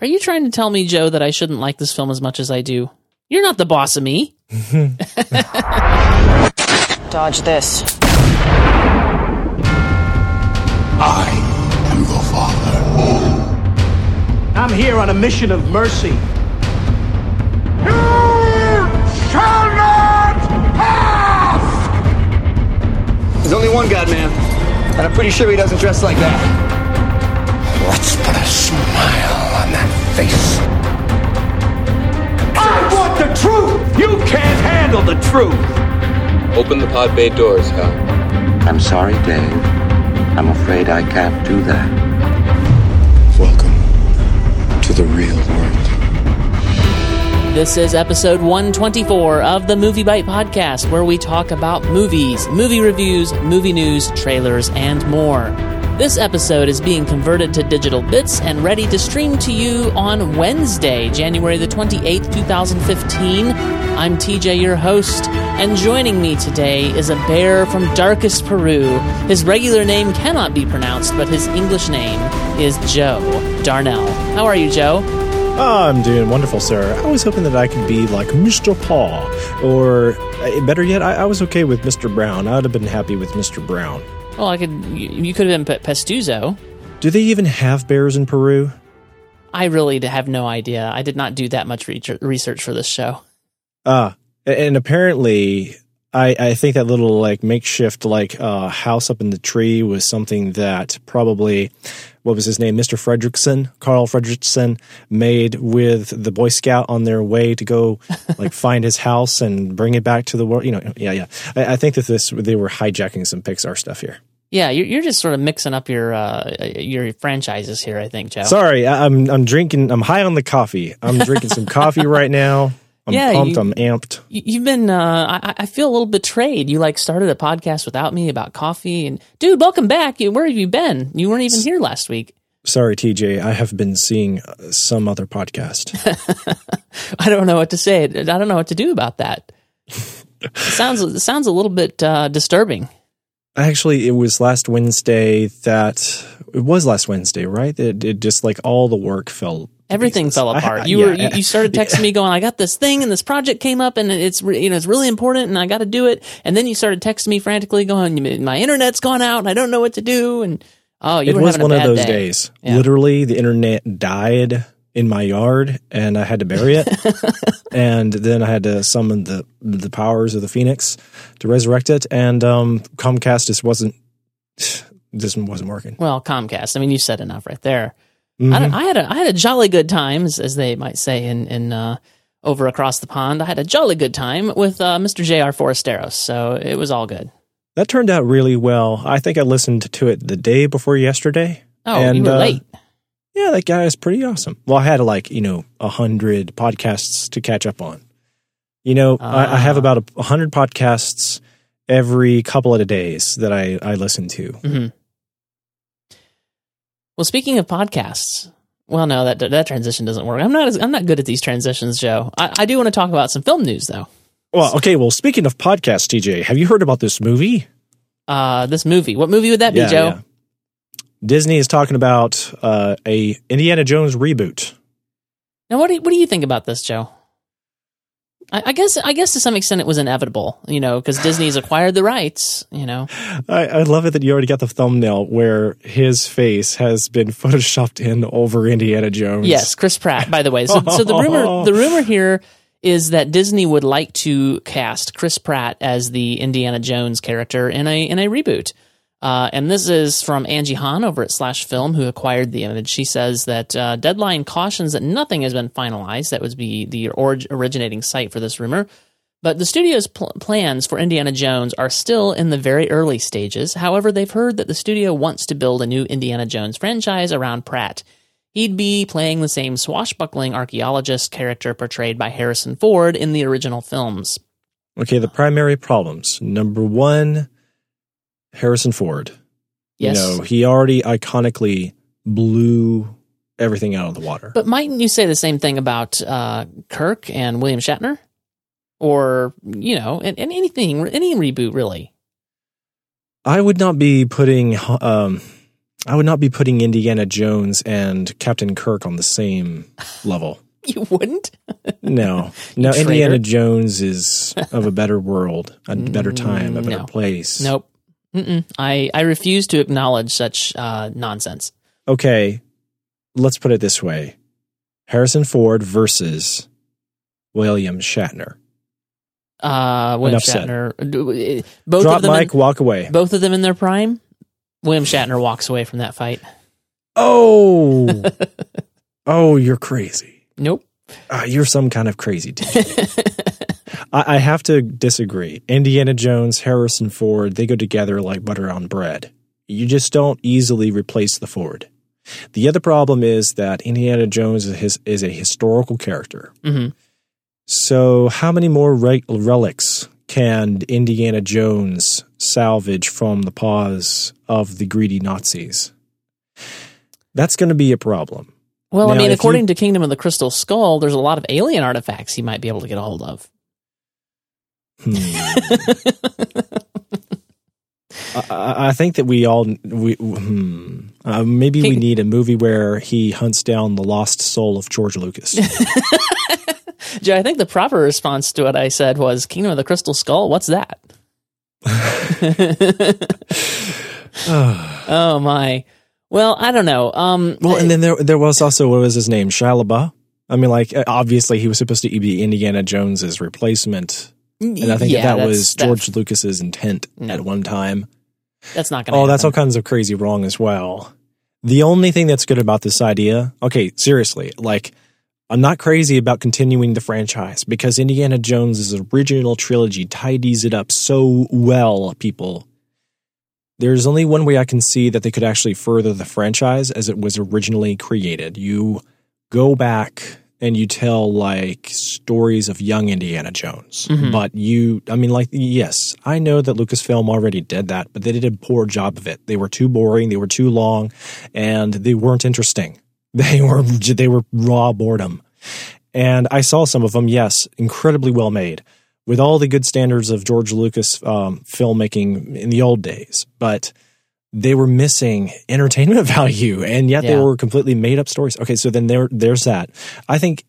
Are you trying to tell me, Joe, that I shouldn't like this film as much as I do? You're not the boss of me. Dodge this. I am your father. I'm here on a mission of mercy. You shall not pass! There's only one God, man. And I'm pretty sure he doesn't dress like that. Let's put a smile on that face. I want the truth! You can't handle the truth! Open the pod bay doors, Hal. I'm sorry, Dave. I'm afraid I can't do that. Welcome to the real world. This is episode 124 of the MovieByte Podcast, where we talk about movies, movie reviews, movie news, trailers, and more. This episode is being converted to digital bits and ready to stream to you on Wednesday, January the 28th, 2015. I'm TJ, your host, and joining me today is a bear from darkest Peru. His regular name cannot be pronounced, but his English name is Joe Darnell. How are you, Joe? Oh, I'm doing wonderful, sir. I was hoping that I could be like Mr. Paw, or uh, better yet, I, I was okay with Mr. Brown. I would have been happy with Mr. Brown. Well, I could. You, could have been Pe- Pastuzo. Do they even have bears in Peru? I really have no idea. I did not do that much research for this show. Ah, and apparently, I, I think that little like makeshift like uh, house up in the tree was something that probably what was his name, Mr. Fredrickson, Carl Fredrickson, made with the Boy Scout on their way to go like find his house and bring it back to the world. You know, yeah, yeah. I, I think that this they were hijacking some Pixar stuff here. Yeah, you're, you're just sort of mixing up your uh, your franchises here. I think, Joe. Sorry, I'm I'm drinking. I'm high on the coffee. I'm drinking some coffee right now. I'm Yeah, pumped. you- I'm amped. You- You've been. Uh, I, I feel a little betrayed. You like started a podcast without me about coffee, and dude, welcome back. You, where have you been? You weren't even here last week. Sorry, TJ. I have been seeing uh, some other podcast. I don't know what to say. I don't know what to do about that. It sounds it sounds a little bit uh, disturbing. Actually, it was last Wednesday that it was last Wednesday, right? It, it just like all the work fell. Everything pieces. fell apart. You were yeah, you, you started texting me going, "I got this thing and this project came up and it's you know it's really important and I got to do it." And then you started texting me frantically going, "My internet's gone out and I don't know what to do." And oh, you It were was one of those day. days. Yeah. Literally, the internet died in my yard, and I had to bury it. and then I had to summon the the powers of the phoenix to resurrect it. And um, Comcast just wasn't just wasn't working. Well, Comcast. I mean, you said enough right there. Mhm. I, I had a I had a jolly good time, as, as they might say in in uh, over across the pond. I had a jolly good time with uh, Mr. J.R. Forasteros, so it was all good. That turned out really well. I think I listened to it the day before yesterday. Oh, you And, were uh, late. Yeah, that guy is pretty awesome. Well, I had like you know a hundred podcasts to catch up on. You know, I, I have Ah. about a hundred podcasts every couple of days that I I listen to. hmm Well, speaking of podcasts, well, no, that that transition doesn't work. I'm not as, I'm not good at these transitions, Joe. I, I do want to talk about some film news, though. Well, okay. Well, speaking of podcasts, TJ, have you heard about this movie? Uh, this movie, what movie would that be, Yeah, Joe? yeah. Disney is talking about uh, a Indiana Jones reboot. Now, what do you, what do you think about this, Joe? I, I guess I guess to some extent it was inevitable, you know, because Disney's acquired the rights, you know. I, I love it that you already got the thumbnail where his face has been photoshopped in over Indiana Jones. Yes, Chris Pratt. By the way, so so the rumor the rumor here is that Disney would like to cast Chris Pratt as the Indiana Jones character in a in a reboot. Uh, and this is from Angie Han over at Slash Film, who acquired the image. She says that uh, Deadline cautions that nothing has been finalized. That would be the orig- originating site for this rumor. But the studio's pl- plans for Indiana Jones are still in the very early stages. However, they've heard that the studio wants to build a new Indiana Jones franchise around Pratt. He'd be playing the same swashbuckling archaeologist character portrayed by Harrison Ford in the original films. Okay, the primary problems. Number one, Harrison Ford. Yes. You know, he already iconically blew everything out of the water. But mightn't you say the same thing about uh, Kirk and William Shatner? Or, you know, and, and anything, any reboot really. I would not be putting um, I would not be putting Indiana Jones and Captain Kirk on the same level. You wouldn't? No, no. Indiana Jones is of a better world, a better time, a better no. place. Nope. Mm-mm. I I refuse to acknowledge such uh, nonsense. Okay, let's put it this way: Harrison Ford versus William Shatner. Uh, William Enough. Shatner. do- Both Drop of them. mic, in, walk away. both of them in their prime. William Shatner walks away from that fight. Oh, oh, you're crazy. Nope. Uh, you're some kind of crazy teacher. I, I have to disagree. Indiana Jones, Harrison Ford, they go together like butter on bread. You just don't easily replace the Ford. The other problem is that Indiana Jones is, his, is a historical character. Mhm. So, how many more re- relics can Indiana Jones salvage from the paws of the greedy Nazis? That's going to be a problem. Well, I mean, according you- to Kingdom of the Crystal Skull, there's a lot of alien artifacts he might be able to get a hold of. Hmm. I- I, think that we all we hmm, uh, maybe we need a movie where he hunts down the lost soul of George Lucas. Joe, I think the proper response to what I said was Kingdom of the Crystal Skull. What's that? oh my. Well, I don't know. Um, well, and then there there was also what was his name, Shia LaBeouf. I mean, like uh, obviously he was supposed to be Indiana Jones's replacement, and I think yeah, that, that was that- George Lucas's intent No. at one time. That's not going to. Oh, that's all kinds of crazy wrong as well. The only thing that's good about this idea, okay, seriously, like I'm not crazy about continuing the franchise because Indiana Jones's original trilogy tidies it up so well, people. There's only one way I can see that they could actually further the franchise as it was originally created. You go back and you tell like stories of young Indiana Jones. Mm-hmm. But you, I mean, like, yes, I know that Lucasfilm already did that, but they did a poor job of it. They were too boring, they were too long, and they weren't interesting. They were, they were raw boredom. And I saw some of them, yes, incredibly well made with all the good standards of George Lucas um, filmmaking in the old days. But they were missing entertainment value, and yet they were completely made up stories. Okay, so then there, there's that. I think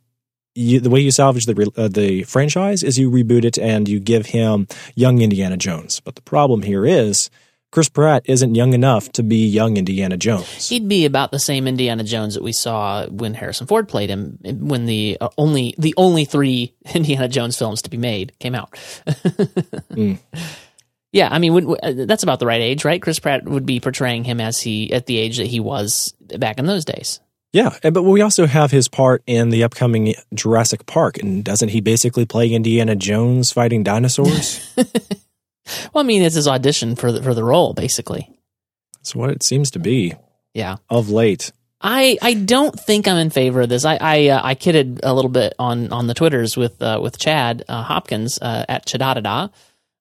you, the way you salvage the uh, the franchise is you reboot it and you give him young Indiana Jones. But the problem here is Chris Pratt isn't young enough to be young Indiana Jones. He'd be about the same Indiana Jones that we saw when Harrison Ford played him when the uh, only the only three Indiana Jones films to be made came out. Yeah, I mean, would, uh, that's about the right age, right? Chris Pratt would be portraying him as he at the age that he was back in those days. Yeah, but we also have his part in the upcoming Jurassic Park, and doesn't he basically play Indiana Jones fighting dinosaurs? Well, I mean, it's his audition for the for the role, basically. That's what it seems to be Yeah. of late. I, I don't think I'm in favor of this. I I, uh, I kidded a little bit on, on the twitters with uh, with Chad uh, Hopkins uh, at Chadadada,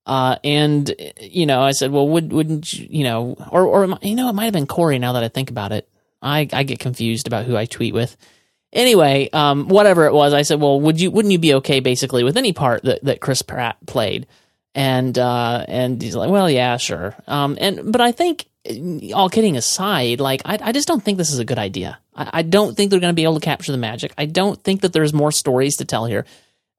uh, and you know I said, well, would wouldn't you, you know, or or you know, it might have been Corey. Now that I think about it, I I get confused about who I tweet with. Anyway, um, whatever it was, I said, well, would you wouldn't you be okay basically with any part that, that Chris Pratt played? And uh, and he's like, well, yeah, sure. Um, and but I think all kidding aside, like I, I just don't think this is a good idea. I, I don't think they're going to be able to capture the magic. I don't think that there's more stories to tell here.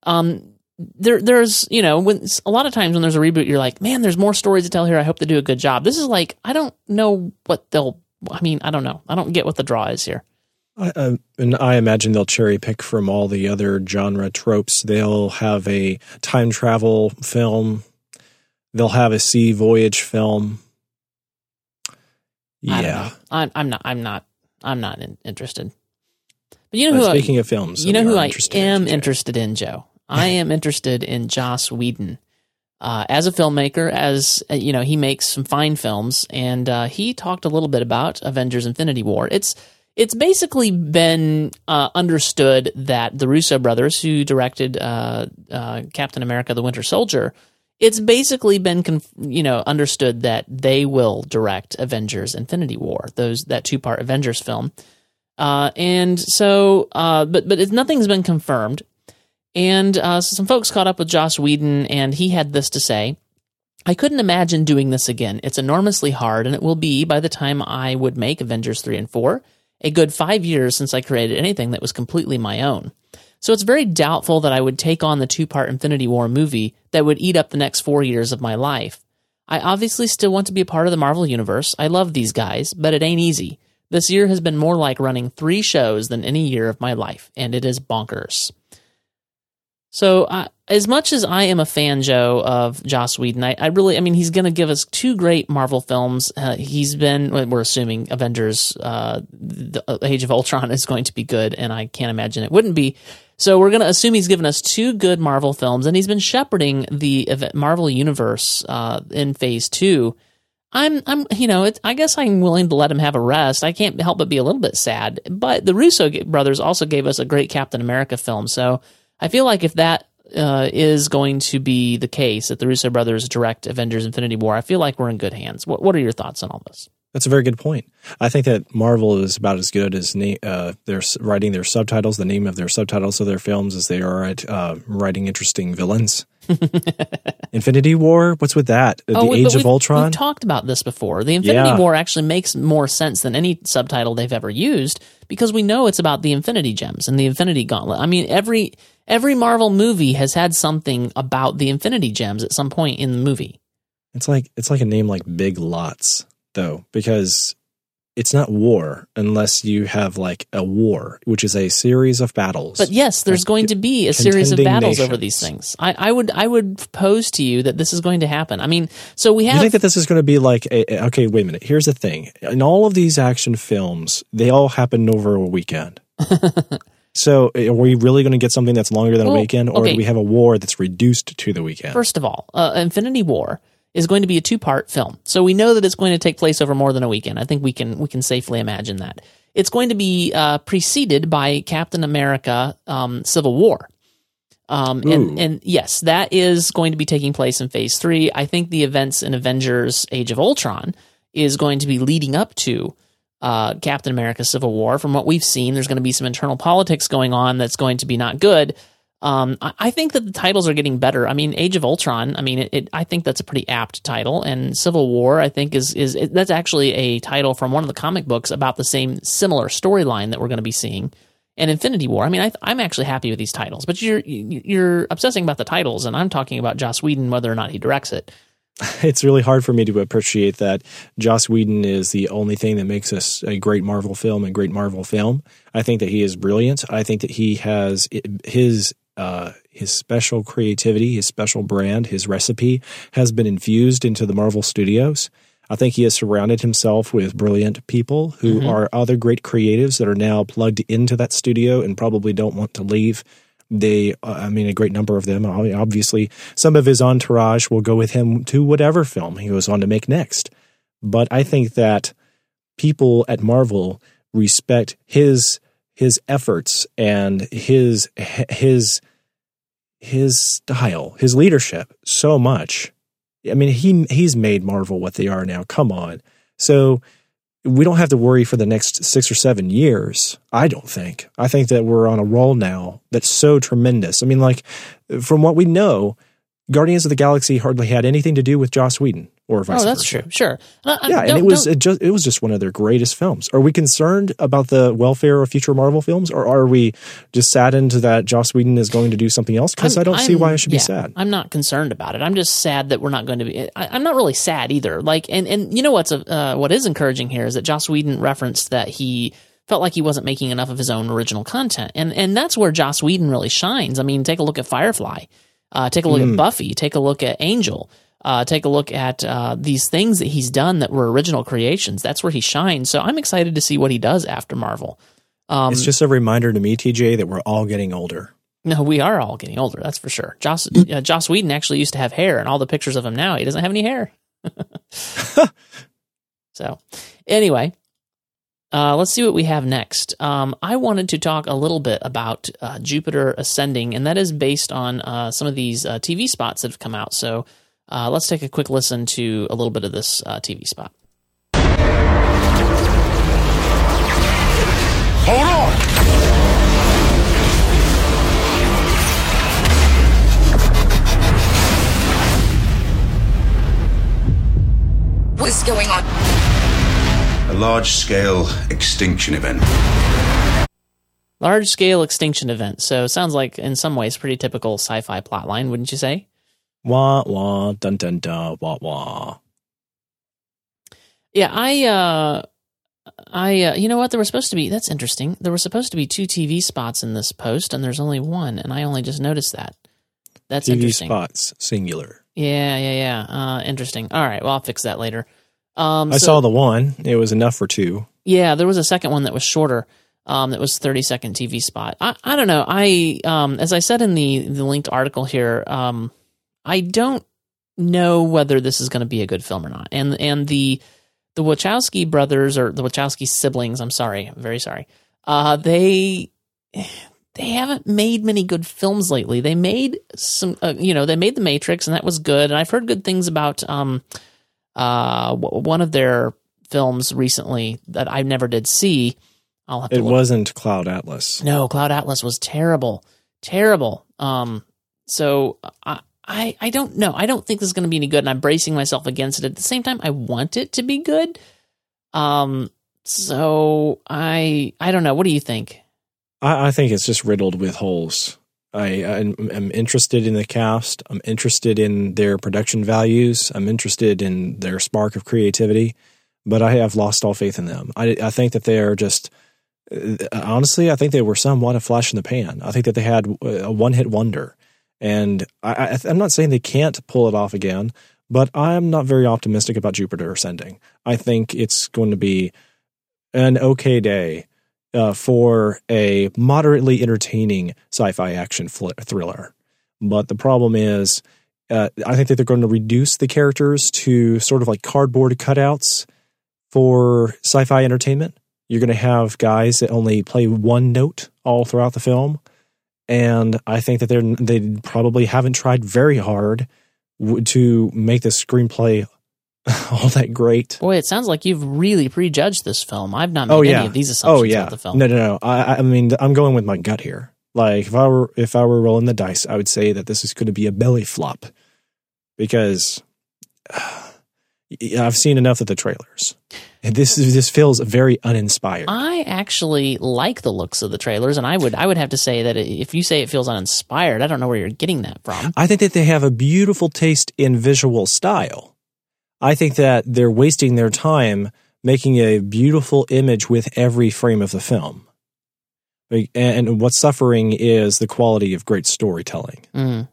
Um, there, there's you know, when a lot of times when there's a reboot, you're like, man, there's more stories to tell here. I hope they do a good job. This is like, I don't know what they'll. I mean, I don't know. I don't get what the draw is here. I, uh, and I imagine they'll cherry pick from all the other genre tropes. They'll have a time travel film. They'll have a sea voyage film. Yeah. I'm, I'm not. I'm not. I'm not in, interested. But you know But who? I- speaking of films, you know who I interested am today. interested in, Joe. I am interested in Joss Whedon. Uh, as a filmmaker, as uh, you know, he makes some fine films, and uh, he talked a little bit about Avengers: Infinity War. It's it's basically been uh, understood that the Russo brothers, who directed uh, uh, Captain America: The Winter Soldier, it's basically been conf- you know understood that they will direct Avengers: Infinity War, those that two part Avengers film. Uh, and so, uh, but but nothing's been confirmed. And uh, so some folks caught up with Joss Whedon, and he had this to say. I couldn't imagine doing this again. It's enormously hard, and it will be by the time I would make Avengers 3 and 4, a good five years since I created anything that was completely my own. So it's very doubtful that I would take on the two part Infinity War movie that would eat up the next four years of my life. I obviously still want to be a part of the Marvel Universe. I love these guys, but it ain't easy. This year has been more like running three shows than any year of my life, and it is bonkers. So, uh, as much as I am a fan, Joe, of Joss Whedon, I, I really, I mean, he's going to give us two great Marvel films. Uh, he's been, we're assuming Avengers, uh, the Age of Ultron is going to be good, and I can't imagine it wouldn't be. So we're going to assume he's given us two good Marvel films, and he's been shepherding the Marvel universe uh, in Phase Two. I'm, I'm, you know, I guess I'm willing to let him have a rest. I can't help but be a little bit sad. But the Russo brothers also gave us a great Captain America film, so I feel like if that uh, is going to be the case, that the Russo brothers direct Avengers: Infinity War, I feel like we're in good hands. What, what are your thoughts on all this? That's a very good point. I think that Marvel is about as good as na- uh, they're writing their subtitles, the name of their subtitles of their films, as they are at uh, writing interesting villains. Infinity War, what's with that? The oh, Age of Ultron? We've talked about this before. The Infinity yeah. War actually makes more sense than any subtitle they've ever used because we know it's about the Infinity Gems and the Infinity Gauntlet. I mean, every every Marvel movie has had something about the Infinity Gems at some point in the movie. It's like it's like a name like Big Lots though, because it's not war unless you have like a war, which is a series of battles. But yes, there's going to be a series of battles nations. over these things. I, I, would I would pose to you that this is going to happen. I mean, so we have. You think that this is going to be like a, okay? Wait a minute. Here's the thing. In all of these action films, they all happen over a weekend. so, are we really going to get something that's longer than well, a weekend, or okay. do we have a war that's reduced to the weekend? First of all, uh, Infinity War is going to be a two-part film. So we know that it's going to take place over more than a weekend. I think we can we can safely imagine that. It's going to be uh, preceded by Captain America: um, Civil War. Um, and, and yes, that is going to be taking place in Phase Three. I think the events in Avengers: Age of Ultron is going to be leading up to uh, Captain America: Civil War. From what we've seen, there's going to be some internal politics going on that's going to be not good. Um, I, think that the titles are getting better. I mean, Age of Ultron. I mean, it, it, I think that's a pretty apt title, and Civil War. I think is is it, that's actually a title from one of the comic books about the same similar storyline that we're going to be seeing. And Infinity War. I mean, I, am actually happy with these titles, but you're you're obsessing about the titles, and I'm talking about Joss Whedon, whether or not he directs it. It's really hard for me to appreciate that Joss Whedon is the only thing that makes us a great Marvel film, and great Marvel film. I think that he is brilliant. I think that he has his uh, his special creativity, his special brand, his recipe has been infused into the Marvel Studios. I think he has surrounded himself with brilliant people who mm-hmm. are other great creatives that are now plugged into that studio and probably don't want to leave. They, uh, I mean, a great number of them. Obviously, some of his entourage will go with him to whatever film he goes on to make next. But I think that people at Marvel respect his his efforts and his his his style, his leadership so much. I mean, he he's made Marvel what they are now. Come on. So we don't have to worry for the next 6 or 7 years. I don't think. I think that we're on a roll now that's so tremendous. I mean, like from what we know, Guardians of the Galaxy hardly had anything to do with Joss Whedon or vice versa. Oh, that's versa. true. Sure. Yeah, and it was it just it was just one of their greatest films. Are we concerned about the welfare of future Marvel films, or are we just saddened that Joss Whedon is going to do something else? Because I don't I'm, see why I should yeah, be sad. I'm not concerned about it. I'm just sad that we're not going to be. I, am not really sad either. Like, and and you know what's a, uh, what is encouraging here is that Joss Whedon referenced that he felt like he wasn't making enough of his own original content, and and that's where Joss Whedon really shines. I mean, take a look at Firefly. Uh, take a look mm. at Buffy. Take a look at Angel uh, take a look at uh, these things that he's done that were original creations. That's where he shines. So I'm excited to see what he does after Marvel. Um, it's just a reminder to me, TJ, that we're all getting older. No, we are all getting older. That's for sure. Joss uh, Joss Whedon actually used to have hair, and all the pictures of him now, he doesn't have any hair. so, anyway, uh, let's see what we have next. Um, I wanted to talk a little bit about uh, Jupiter Ascending, and that is based on uh, some of these uh, TV spots that have come out. So, uh, let's take a quick listen to a little bit of this uh, TV spot. Hold on! What's going on! Large scale extinction event. Large scale extinction event. So sounds like in some ways pretty typical sci-fi plotline, wouldn't you say? Wah wah dun dun dun wah wah. Yeah, I uh I uh, you know what there were supposed to be that's interesting. There were supposed to be two TV spots in this post and there's only one and I only just noticed that. That's TV interesting. spots singular. Yeah, yeah, yeah. Uh interesting. All right, well I'll fix that later. Um I so- saw the one. It was enough for two. Yeah, there was a second one that was shorter. Um, that was 30 second TV spot. I, I don't know. I um, as I said in the the linked article here, um, I don't know whether this is going to be a good film or not. And and the the Wachowski brothers or the Wachowski siblings, I'm sorry, I'm very sorry. Uh, they they haven't made many good films lately. They made some, uh, you know, they made The Matrix, and that was good. And I've heard good things about um, uh, w- one of their films recently that I never did see. I'll have to It look. wasn't Cloud Atlas. No, Cloud Atlas was terrible, terrible. Um, so I, I, I don't know. I don't think this is going to be any good, and I'm bracing myself against it. At the same time, I want it to be good. Um, so I, I don't know. What do you think? I, I think it's just riddled with holes. I, I'm interested in the cast. I'm interested in their production values. I'm interested in their spark of creativity, but I have lost all faith in them. I, I think that they are just, uh, honestly, I think they were somewhat a flash in the pan. I think that they had a one hit wonder. And I, I'm not saying they can't pull it off again, but I'm not very optimistic about Jupiter Ascending. I think it's going to be an okay day uh, for a moderately entertaining sci-fi action fl- thriller. But the problem is, uh, I think that they're going to reduce the characters to sort of like cardboard cutouts for sci-fi entertainment. You're going to have guys that only play one note all throughout the film, and I think that they're they probably haven't tried very hard w- to make the screenplay all that great. Boy, it sounds like you've really prejudged this film. I've not made Oh any yeah. of these assumptions oh yeah. about the film. No, no, no. I, I mean, I'm going with my gut here. Like if I were if I were rolling the dice, I would say that this is going to be a belly flop because uh, I've seen enough of the trailers. And this is this feels very uninspired. I actually like the looks of the trailers, and I would I would have to say that if you say it feels uninspired, I don't know where you're getting that from. I think that they have a beautiful taste in visual style. I think that they're wasting their time making a beautiful image with every frame of the film. And what's suffering is the quality of great storytelling. Mm.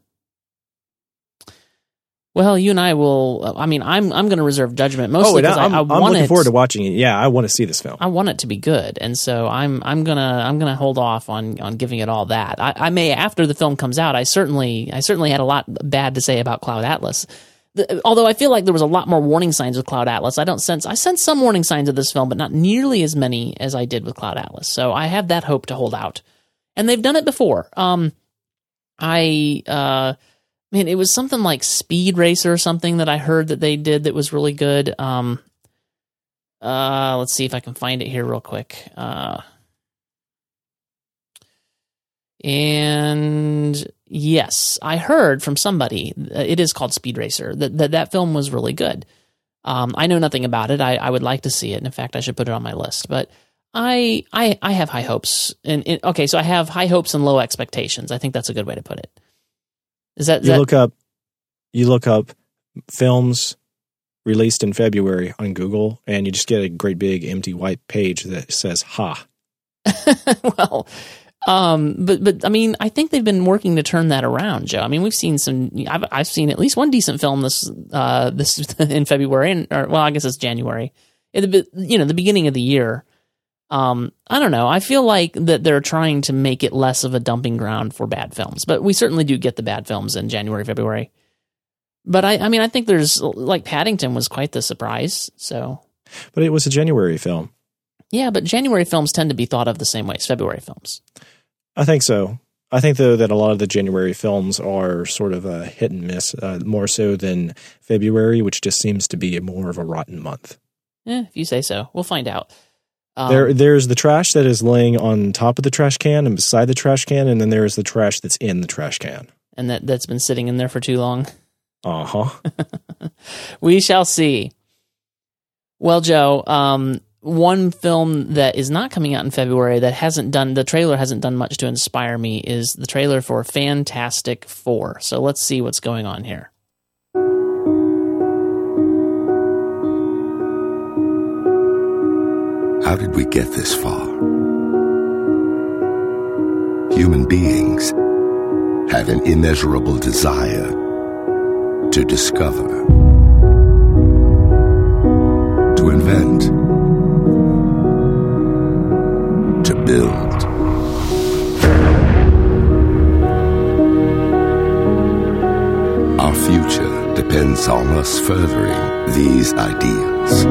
Well, you and I will. I mean, I'm I'm going to reserve judgment mostly because I'm, I, I I'm looking it. forward to watching it. Yeah, I want to see this film. I want it to be good, and so I'm I'm gonna I'm gonna hold off on on giving it all that. I, I may after the film comes out. I certainly I certainly had a lot bad to say about Cloud Atlas. The, although I feel like there was a lot more warning signs with Cloud Atlas, I don't sense I sense some warning signs of this film, but not nearly as many as I did with Cloud Atlas. So I have that hope to hold out, and they've done it before. Um, I uh, man, it was something like Speed Racer or something that I heard that they did that was really good. Um, uh, let's see if I can find it here real quick. Uh, and yes, I heard from somebody. uh, It is called Speed Racer. That that, that film was really good. Um, I know nothing about it. I, I would like to see it. And in fact, I should put it on my list. But I I I have high hopes. And, and okay, so I have high hopes and low expectations. I think that's a good way to put it. Is that, is You that look up, you look up films released in February on Google, and you just get a great big empty white page that says "Ha." well, um, but but I mean, I think they've been working to turn that around, Joe. I mean, we've seen some. I've I've seen at least one decent film this uh this in February, and or well, I guess it's January. At the you know the beginning of the year. Um, I don't know. I feel like that they're trying to make it less of a dumping ground for bad films, but we certainly do get the bad films in January, February. But I, I mean, I think there's like Paddington was quite the surprise. So But it was a January film. Yeah, but January films tend to be thought of the same way as February films. I think so. I think though that a lot of the January films are sort of a hit and miss, uh, more so than February, which just seems to be more of a rotten month. Eh, if you say so, we'll find out. Um, there, there's the trash that is laying on top of the trash can and beside the trash can, and then there's the trash that's in the trash can. and that that's been sitting in there for too long. Uh huh. We shall see. Well, Joe, um, one film that is not coming out in February that hasn't done the trailer hasn't done much to inspire me is the trailer for Fantastic Four. So let's see what's going on here. How did we get this far? Human beings have an immeasurable desire to discover, to invent, build. Our future depends on us furthering these ideas.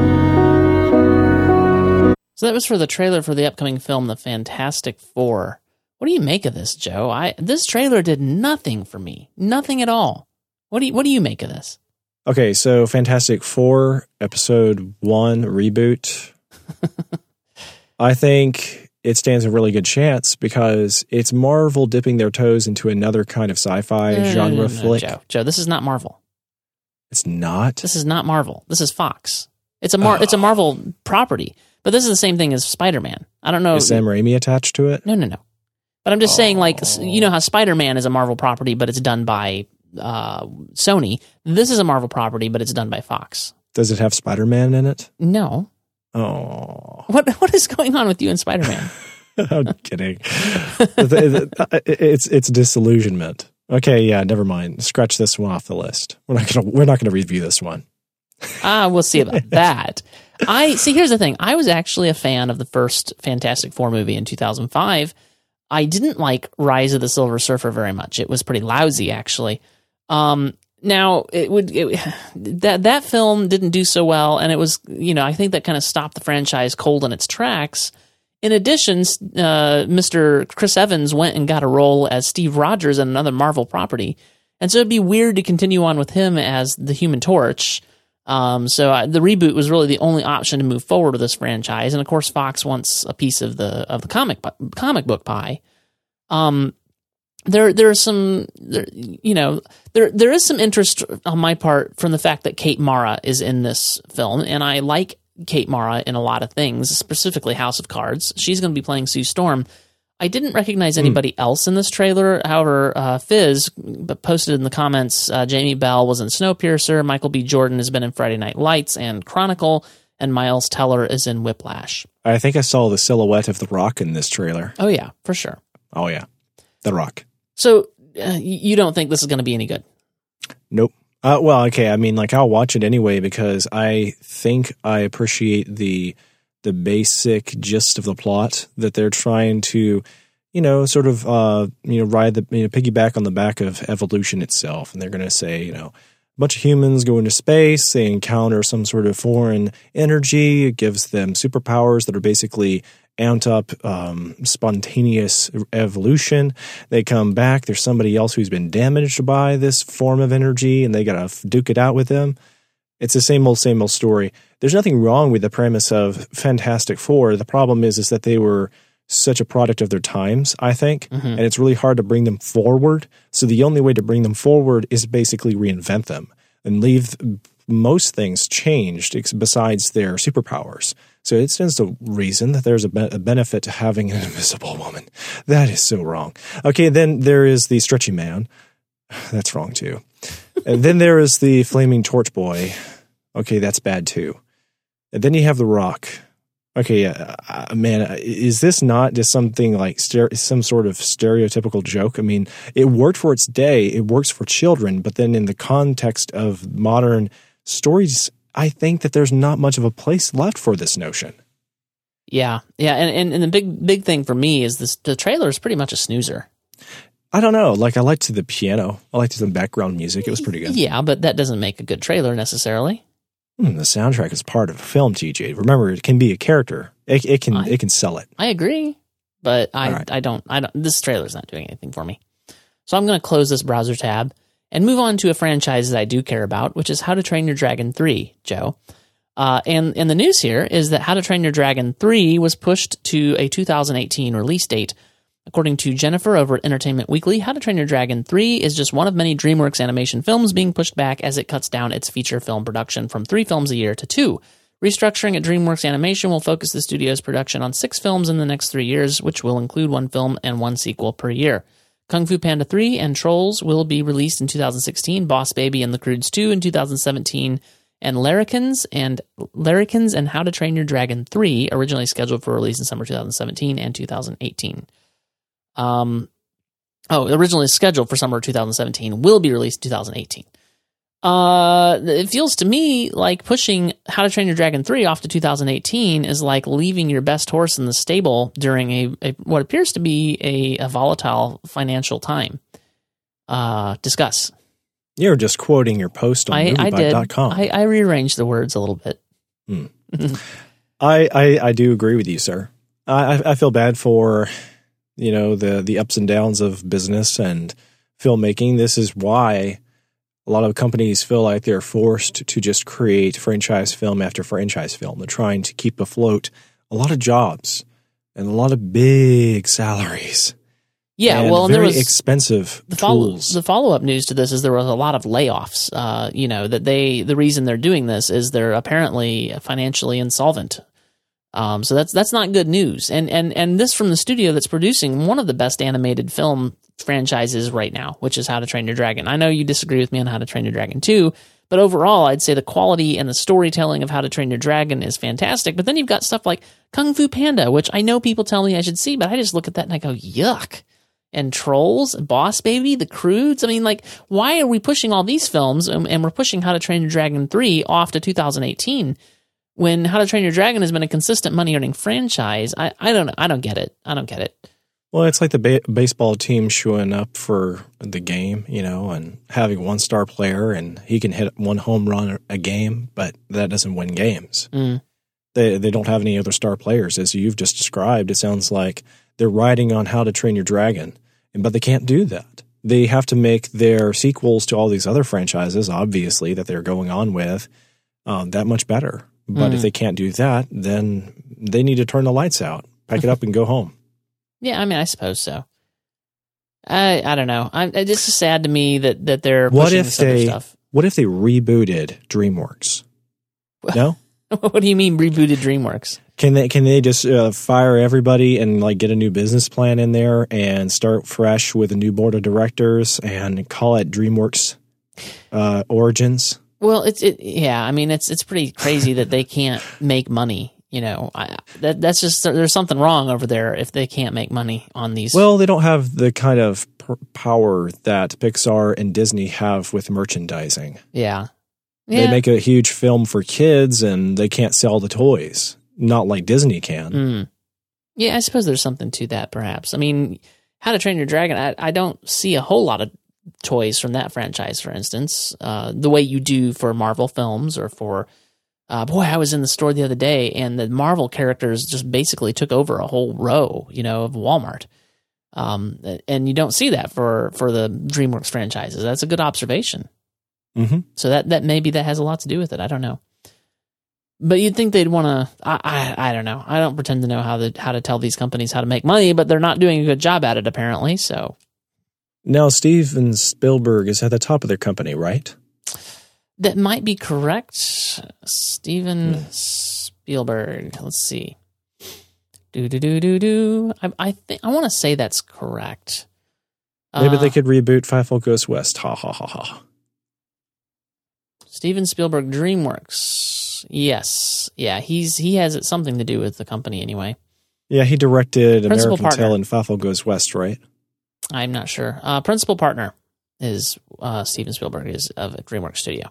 So that was for the trailer for the upcoming film The Fantastic Four. What do you make of this, Joe? I this trailer did nothing for me. Nothing at all. What do you what do you make of this? Okay, so Fantastic Four, episode one reboot. I think it stands a really good chance because it's Marvel dipping their toes into another kind of sci-fi No, no, genre no, no, flick. Joe, Joe, this is not Marvel. It's not. This is not Marvel. This is Fox. It's a Mar- it's a Marvel property, but this is the same thing as Spider Man. I don't know. Is Sam Raimi attached to it? No, no, no. But I'm just saying, like, you know how Spider Man is a Marvel property, but it's done by uh, Sony. This is a Marvel property, but it's done by Fox. Does it have Spider-Man in it? No. Oh, What what is going on with you and Spider Man? I'm kidding. it's it's disillusionment. Okay, yeah, never mind. Scratch this one off the list. We're not gonna we're not gonna review this one. Ah, we'll see about that. I see. Here's the thing. I was actually a fan of the first Fantastic Four movie in 2005. I didn't like Rise of the Silver Surfer very much. It was pretty lousy, actually. Um, now it would it, that that film didn't do so well, and it was you know I think that kind of stopped the franchise cold in its tracks. In addition, uh, Mr. Chris Evans went and got a role as Steve Rogers in another Marvel property, and so it'd be weird to continue on with him as the Human Torch. Um, so uh, the reboot was really the only option to move forward with this franchise, and of course, Fox wants a piece of the of the comic comic book pie. Um, there there are some there, you know there there is some interest on my part from the fact that Kate Mara is in this film, and I like Kate Mara in a lot of things, specifically House of Cards. She's going to be playing Sue Storm. I didn't recognize anybody else in this trailer. However, uh, Fizz posted in the comments uh, Jamie Bell was in Snowpiercer, Michael B. Jordan has been in Friday Night Lights and Chronicle, and Miles Teller is in Whiplash. I think I saw the silhouette of the Rock in this trailer. Oh, yeah, for sure. Oh yeah, the Rock. So uh, you don't think this is going to be any good? Nope. Uh, well, okay. I mean, like I'll watch it anyway because I think I appreciate the the basic gist of the plot that they're trying to, you know, sort of, uh, you know, ride the, you know, piggyback on the back of evolution itself, and they're going to say, you know, a bunch of humans go into space, they encounter some sort of foreign energy, it gives them superpowers that are basically amped up um, spontaneous evolution. They come back. There's somebody else who's been damaged by this form of energy, and they got to duke it out with them. It's the same old, same old story. There's nothing wrong with the premise of Fantastic Four. The problem is, is that they were such a product of their times, I think, and it's really hard to bring them forward. So the only way to bring them forward is basically reinvent them and leave most things changed besides their superpowers. So it stands to reason that there's a, be- a benefit to having an invisible woman. That is so wrong. Okay, then there is the stretchy man. That's wrong too. and then there is the flaming torch boy. Okay, that's bad too. And then you have the rock. Okay, uh, uh, man, uh, is this not just something like stere- some sort of stereotypical joke? I mean, it worked for its day, it works for children, but then in the context of modern stories, I think that there's not much of a place left for this notion. Yeah, yeah, and, and and the big big thing for me is this: the trailer is pretty much a snoozer. I don't know. Like I liked the piano. I liked the background music. It was pretty good. Yeah, but that doesn't make a good trailer necessarily. Hmm, the soundtrack is part of a film, TJ. Remember, it can be a character. It, it can I- it can sell it. I agree, but I right. I don't I don't. This trailer's not doing anything for me. So I'm going to close this browser tab and move on to a franchise that I do care about, which is How to Train Your Dragon Three, Joe. Uh, and and the news here is that How to Train Your Dragon Three was pushed to a 2018 release date. According to Jennifer over at Entertainment Weekly, How to Train Your Dragon 3 is just one of many DreamWorks animation films being pushed back as it cuts down its feature film production from three films a year to two, Restructuring at DreamWorks Animation will focus the studio's production on six films in the next three years, which will include one film and one sequel per year. Kung Fu Panda 3 and Trolls will be released in 2016, Boss Baby and The Croods 2 in 2017, and Larrikins and Larrikins and How to Train Your Dragon 3, originally scheduled for release in summer 2017 and 2018. Um, oh, originally scheduled for summer 2017, will be released in 2018. Uh, it feels to me like pushing How to Train Your Dragon 3 off to 2018 is like leaving your best horse in the stable during a, a what appears to be a, a volatile financial time. Uh, discuss. You're just quoting your post on I, I did. I, I rearranged the words a little bit. I, I, I do agree with you, sir. I, I- I feel bad for, you know, the, the ups and downs of business and filmmaking. This is why a lot of companies feel like they're forced to just create franchise film after franchise film. They're trying to keep afloat a lot of jobs and a lot of big salaries. Yeah, and well, and very there was expensive the follow tools. the follow up news to this is there was a lot of layoffs. Uh, you know that they the reason they're doing this is they're apparently financially insolvent. Um, so that's that's not good news. And and and this from the studio that's producing one of the best animated film franchises right now, which is How to Train Your Dragon. I know you disagree with me on How to Train Your Dragon too, but overall, I'd say the quality and the storytelling of How to Train Your Dragon is fantastic. But then you've got stuff like Kung Fu Panda, which I know people tell me I should see, but I just look at that and I go, yuck and Trolls, Boss Baby, The Croods. I mean, like, why are we pushing all these films and, we're pushing How to Train Your Dragon 3 off to 2018 when How to Train Your Dragon has been a consistent money earning franchise? I, I don't. I don't get it. I don't get it. Well, it's like the ba- baseball team showing up for the game, you know, and having one star player and he can hit one home run a game, but that doesn't win games. Mm. They they don't have any other star players, as you've just described. It sounds like they're riding on How to Train Your Dragon, but they can't do that. They have to make their sequels to all these other franchises, obviously that they're going on with, um, that much better. But if Mm. they can't do that, then they need to turn the lights out, pack it up, and go home. Yeah, I mean, I suppose so. I I don't know. I, it's just sad to me that that they're What if this they stuff. what if they rebooted DreamWorks? No, what do you mean rebooted DreamWorks? can they can they just uh, fire everybody and like get a new business plan in there and start fresh with a new board of directors and call it DreamWorks uh, Origins? Well, it's it. Yeah, I mean, it's it's pretty crazy that they can't make money. You know, I, that that's just there's something wrong over there if they can't make money on these. Well, they don't have the kind of p- power that Pixar and Disney have with merchandising. yeah, They make a huge film for kids and they can't sell the toys, not like Disney can. Mm. Yeah, I suppose there's something to that, perhaps. I mean, How to Train Your Dragon, I, I don't see a whole lot of toys from that franchise, for instance, uh, the way you do for Marvel films or for. Uh, boy, I was in the store the other day, and the Marvel characters just basically took over a whole row, you know, of Walmart. Um, and you don't see that for for the DreamWorks franchises. That's a good observation. Mhm. So that that maybe that has a lot to do with it. I don't know. But you'd think they'd want to. I, I I don't know. I don't pretend to know how to how to tell these companies how to make money, but they're not doing a good job at it apparently. So Now, Steven Spielberg is at the top of their company, right? That might be correct. Steven Spielberg. Let's see. Do do do do do. I I think I want to say that's correct. Maybe Uh, they could reboot Fievel Goes West. Ha ha ha ha. Steven Spielberg DreamWorks. Yes, yeah, he's he has something to do with the company anyway. Yeah, he directed Principal American partner. Tail and Fievel Goes West, right? I'm not sure. Uh, principal partner is uh, Steven Spielberg is of DreamWorks Studio.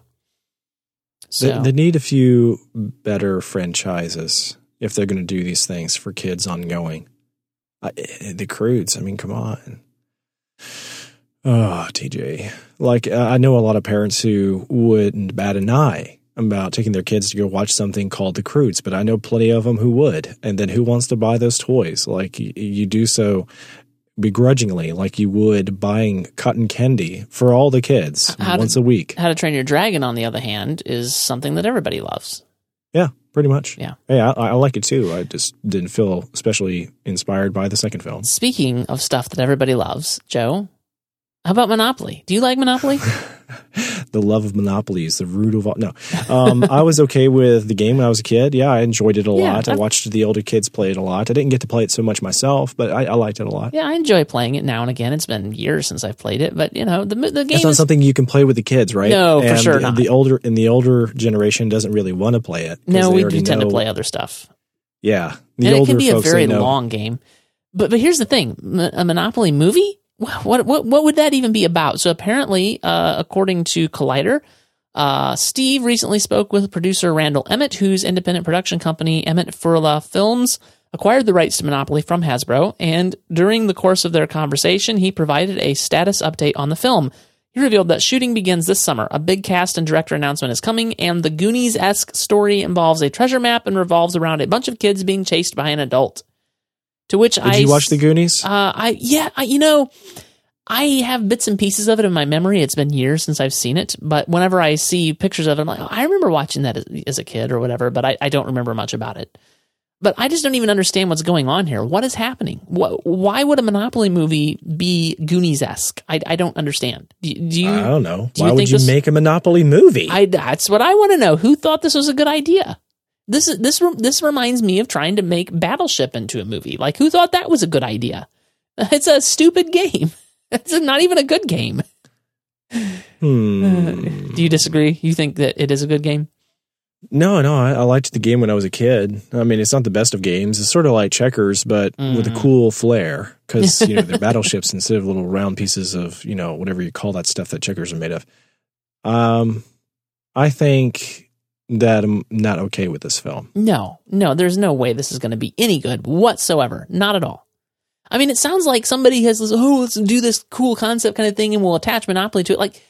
So They, they need a few better franchises if they're going to do these things for kids ongoing. I, the Croods, I mean, come on. Ah, oh, TJ. Like, I know a lot of parents who wouldn't bat an eye about taking their kids to go watch something called The Croods, but I know plenty of them who would. And then who wants to buy those toys? Like, you do so begrudgingly, like you would buying cotton candy for all the kids How once did- a week. How to Train Your Dragon, on the other hand, is something that everybody loves. Yeah, pretty much. Yeah. Yeah, I, I like it too. I just didn't feel especially inspired by the second film. Speaking of stuff that everybody loves, Joe, how about Monopoly? Do you like Monopoly? the love of Monopoly is the root of all. No, um, I was okay with the game when I was a kid. Yeah, I enjoyed it a Yeah, lot. I I've- watched the older kids play it a lot. I didn't get to play it so much myself, but I, I liked it a lot. Yeah, I enjoy playing it now and again. It's been years since I've played it, but you know, the the game It's not is something you can play with the kids, right? No, for sure the, not. The older and the older generation doesn't really want to play it. no, they we do tend to play other stuff. Yeah, the and it can be a very long game. But but here's the thing: a Monopoly movie. Wha- What what what would that even be about? So apparently, uh, according to Collider, uh, Steve recently spoke with producer Randall Emmett, whose independent production company Emmett Furla Films acquired the rights to Monopoly from Hasbro. And during the course of their conversation, he provided a status update on the film. He revealed that shooting begins this summer. A big cast and director announcement is coming, and the Goonies esque story involves a treasure map and revolves around a bunch of kids being chased by an adult. To which Did I you watch the Goonies? uh, I yeah, I, you know, I have bits and pieces of it in my memory. It's been years since I've seen it, but whenever I see pictures of it, I'm like, oh, I remember watching that as, as a kid or whatever, but I, I don't remember much about it. But I just don't even understand what's going on here. What is happening? What, why would a Monopoly movie be Goonies esque? I, I don't understand. Do, do you? I don't know. do Why you would you this- make a Monopoly movie? I that's what I want to know. Who thought this was a good idea? This is this this reminds me of trying to make Battleship into a movie. Like who thought that was a good idea? It's a stupid game. It's not even a good game. hmm. Do you disagree? You think that it is a good game? No, no, I, I liked the game when I was a kid. I mean, it's not the best of games. It's sort of like checkers, but with Mm-hmm. a cool flair because you know they're battleships instead of little round pieces of you know whatever you call that stuff that checkers are made of. Um, I think that I'm not okay with this film. No, no. There's no way this is going to be any good whatsoever. Not at all. I mean, it sounds like somebody has this. Oh, let's do this cool concept kind of thing, and we'll attach Monopoly to it. Like,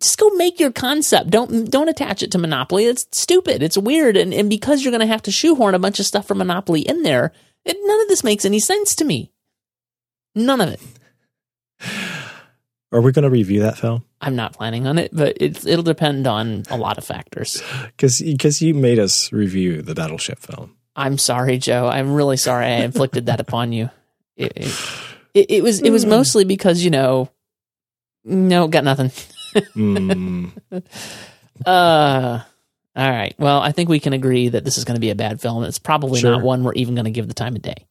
just go make your concept. Don't don't attach it to Monopoly. It's stupid. It's weird, and and because you're going to have to shoehorn a bunch of stuff from Monopoly in there, it, none of this makes any sense to me. None of it. Are we going to review that film? I'm not planning on it, but it, it'll depend on a lot of factors. Because because you made us review the battleship film. I'm sorry, Joe. I'm really sorry I inflicted that upon you. It, it, it, it was it was mostly because you know, no, got nothing. Mm, Uh, all right. Well, I think we can agree that this is going to be a bad film. It's probably Sure. not one we're even going to give the time of day.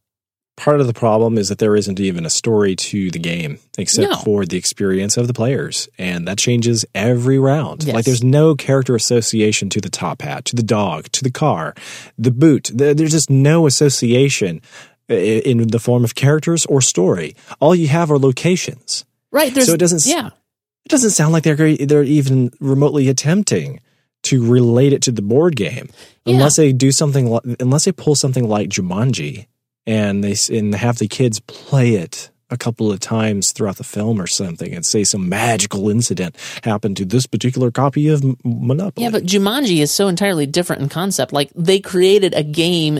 Part of the problem is that there isn't even a story to the game except No. for the experience of the players and that changes every round Yes. like there's no character association to the top hat to the dog to the car the boot There- there's just no association uh, i- in the form of characters or story all you have are locations Right. So it doesn't Yeah. it doesn't sound like they're they're even remotely attempting to relate it to the board game Yeah. unless they do something unless they pull something like Jumanji and they and have the kids play it a couple of times throughout the film or something and say some magical incident happened to this particular copy of Monopoly. Yeah, but Jumanji is so entirely different in concept. Like they created a game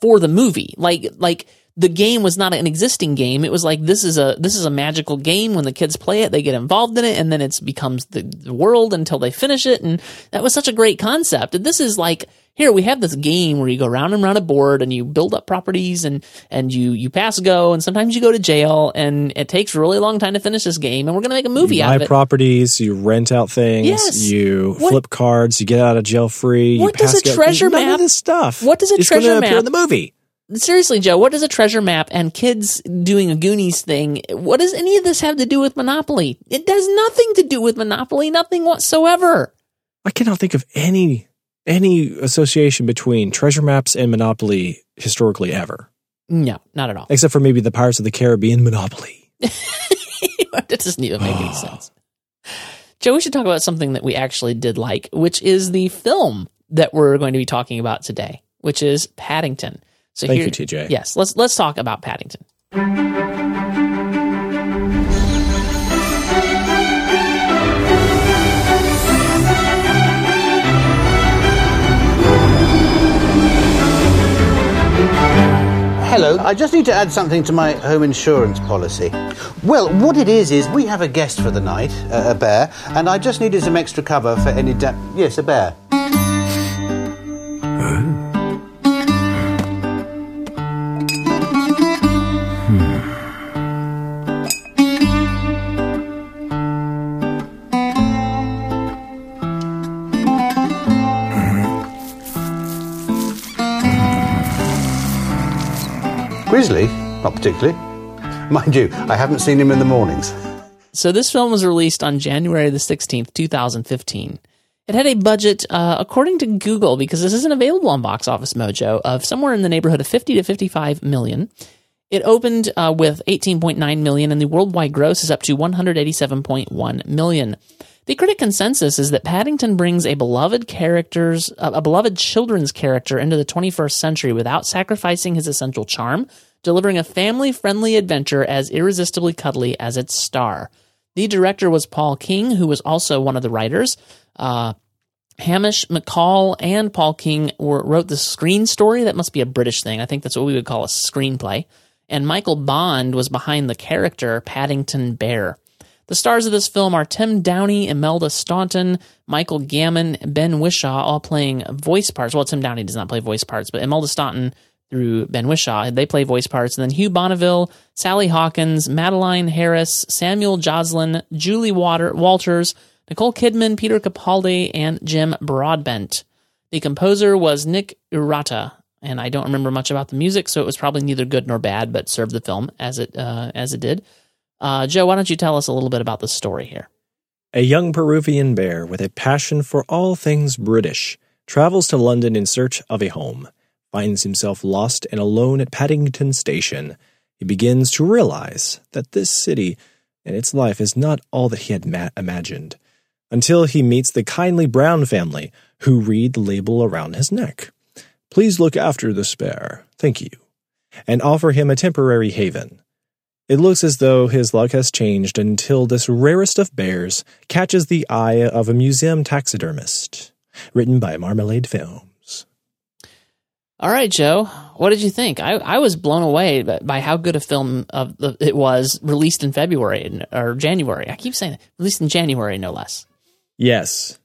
for the movie. Like like the game was not an existing game. It was like this is a this is a magical game. When the kids play it, they get involved in it, and then it becomes the, the world until they finish it. And that was such a great concept. And this is like here we have this game where you go round and round a board and you build up properties and and you you pass go and sometimes you go to jail and it takes a really long time to finish this game and we're gonna make a movie you out of it. Buy properties, you rent out things, Yes. you What- flip cards, you get out of jail free. What you does a go- treasure None map- Of this stuff. what does a it's treasure appear map- in the movie? Seriously, Joe, what does a treasure map and kids doing a Goonies thing? What does any of this have to do with Monopoly? It does nothing to do with Monopoly, nothing whatsoever. I cannot think of any any association between treasure maps and Monopoly historically ever, No, not at all. except for maybe the Pirates of the Caribbean Monopoly. that doesn't even make any ah. sense. Joe, we should talk about something that we actually did like, which is the film that we're going to be talking about today, which is Paddington. So Thank here, you, TJ. Yes, let's let's talk about Paddington. Hello, I just need to add something to my home insurance policy. Well, what it is is we have a guest for the night, uh, a bear, and I just needed some extra cover for any da- yes, a bear. Grizzly? Not particularly. Mind you, I haven't seen him in the mornings. So this film was released on January the 16th, 2015. It had a budget, uh, according to Google, because this isn't available on Box Office Mojo, of somewhere in the neighborhood of 50 to 55 million. It opened uh, with 18.9 million, and the worldwide gross is up to 187.1 million. The critic consensus is that Paddington brings a beloved characters, a beloved children's character into the 21st century without sacrificing his essential charm, delivering a family-friendly adventure as irresistibly cuddly as its star. The director was Paul King, who was also one of the writers. Uh, Hamish McColl and Paul King were, wrote the screen story. That must be a British thing. I think that's what we would call a screenplay. And Michael Bond was behind the character Paddington Bear. The stars of this film are Tim Downie, Imelda Staunton, Michael Gambon, Ben Whishaw, all playing voice parts. Well, Tim Downie does not play voice parts, but Imelda Staunton through Ben Whishaw. they play voice parts. And then Hugh Bonneville, Sally Hawkins, Madeleine Harris, Samuel Joslin, Julie Water, Walters, Nicole Kidman, Peter Capaldi, and Jim Broadbent. The composer was Nick Urata, and I don't remember much about the music, so it was probably neither good nor bad, but served the film as it uh, as it did. Uh, Joe, why don't you tell us a little bit about the story here? A young Peruvian bear with a passion for all things British travels to London in search of a home, finds himself lost and alone at Paddington Station. He begins to realize that this city and its life is not all that he had ma- imagined, until he meets the kindly Brown family who read the label around his neck. Please look after the bear, thank you, and offer him a temporary haven. It looks as though his luck has changed until this rarest of bears catches the eye of a museum taxidermist. Written by Marmalade Films. All right, Joe. What did you think? I, I was blown away by, by how good a film of the, it was released in February or January. I keep saying it, released in January, no less. Yes.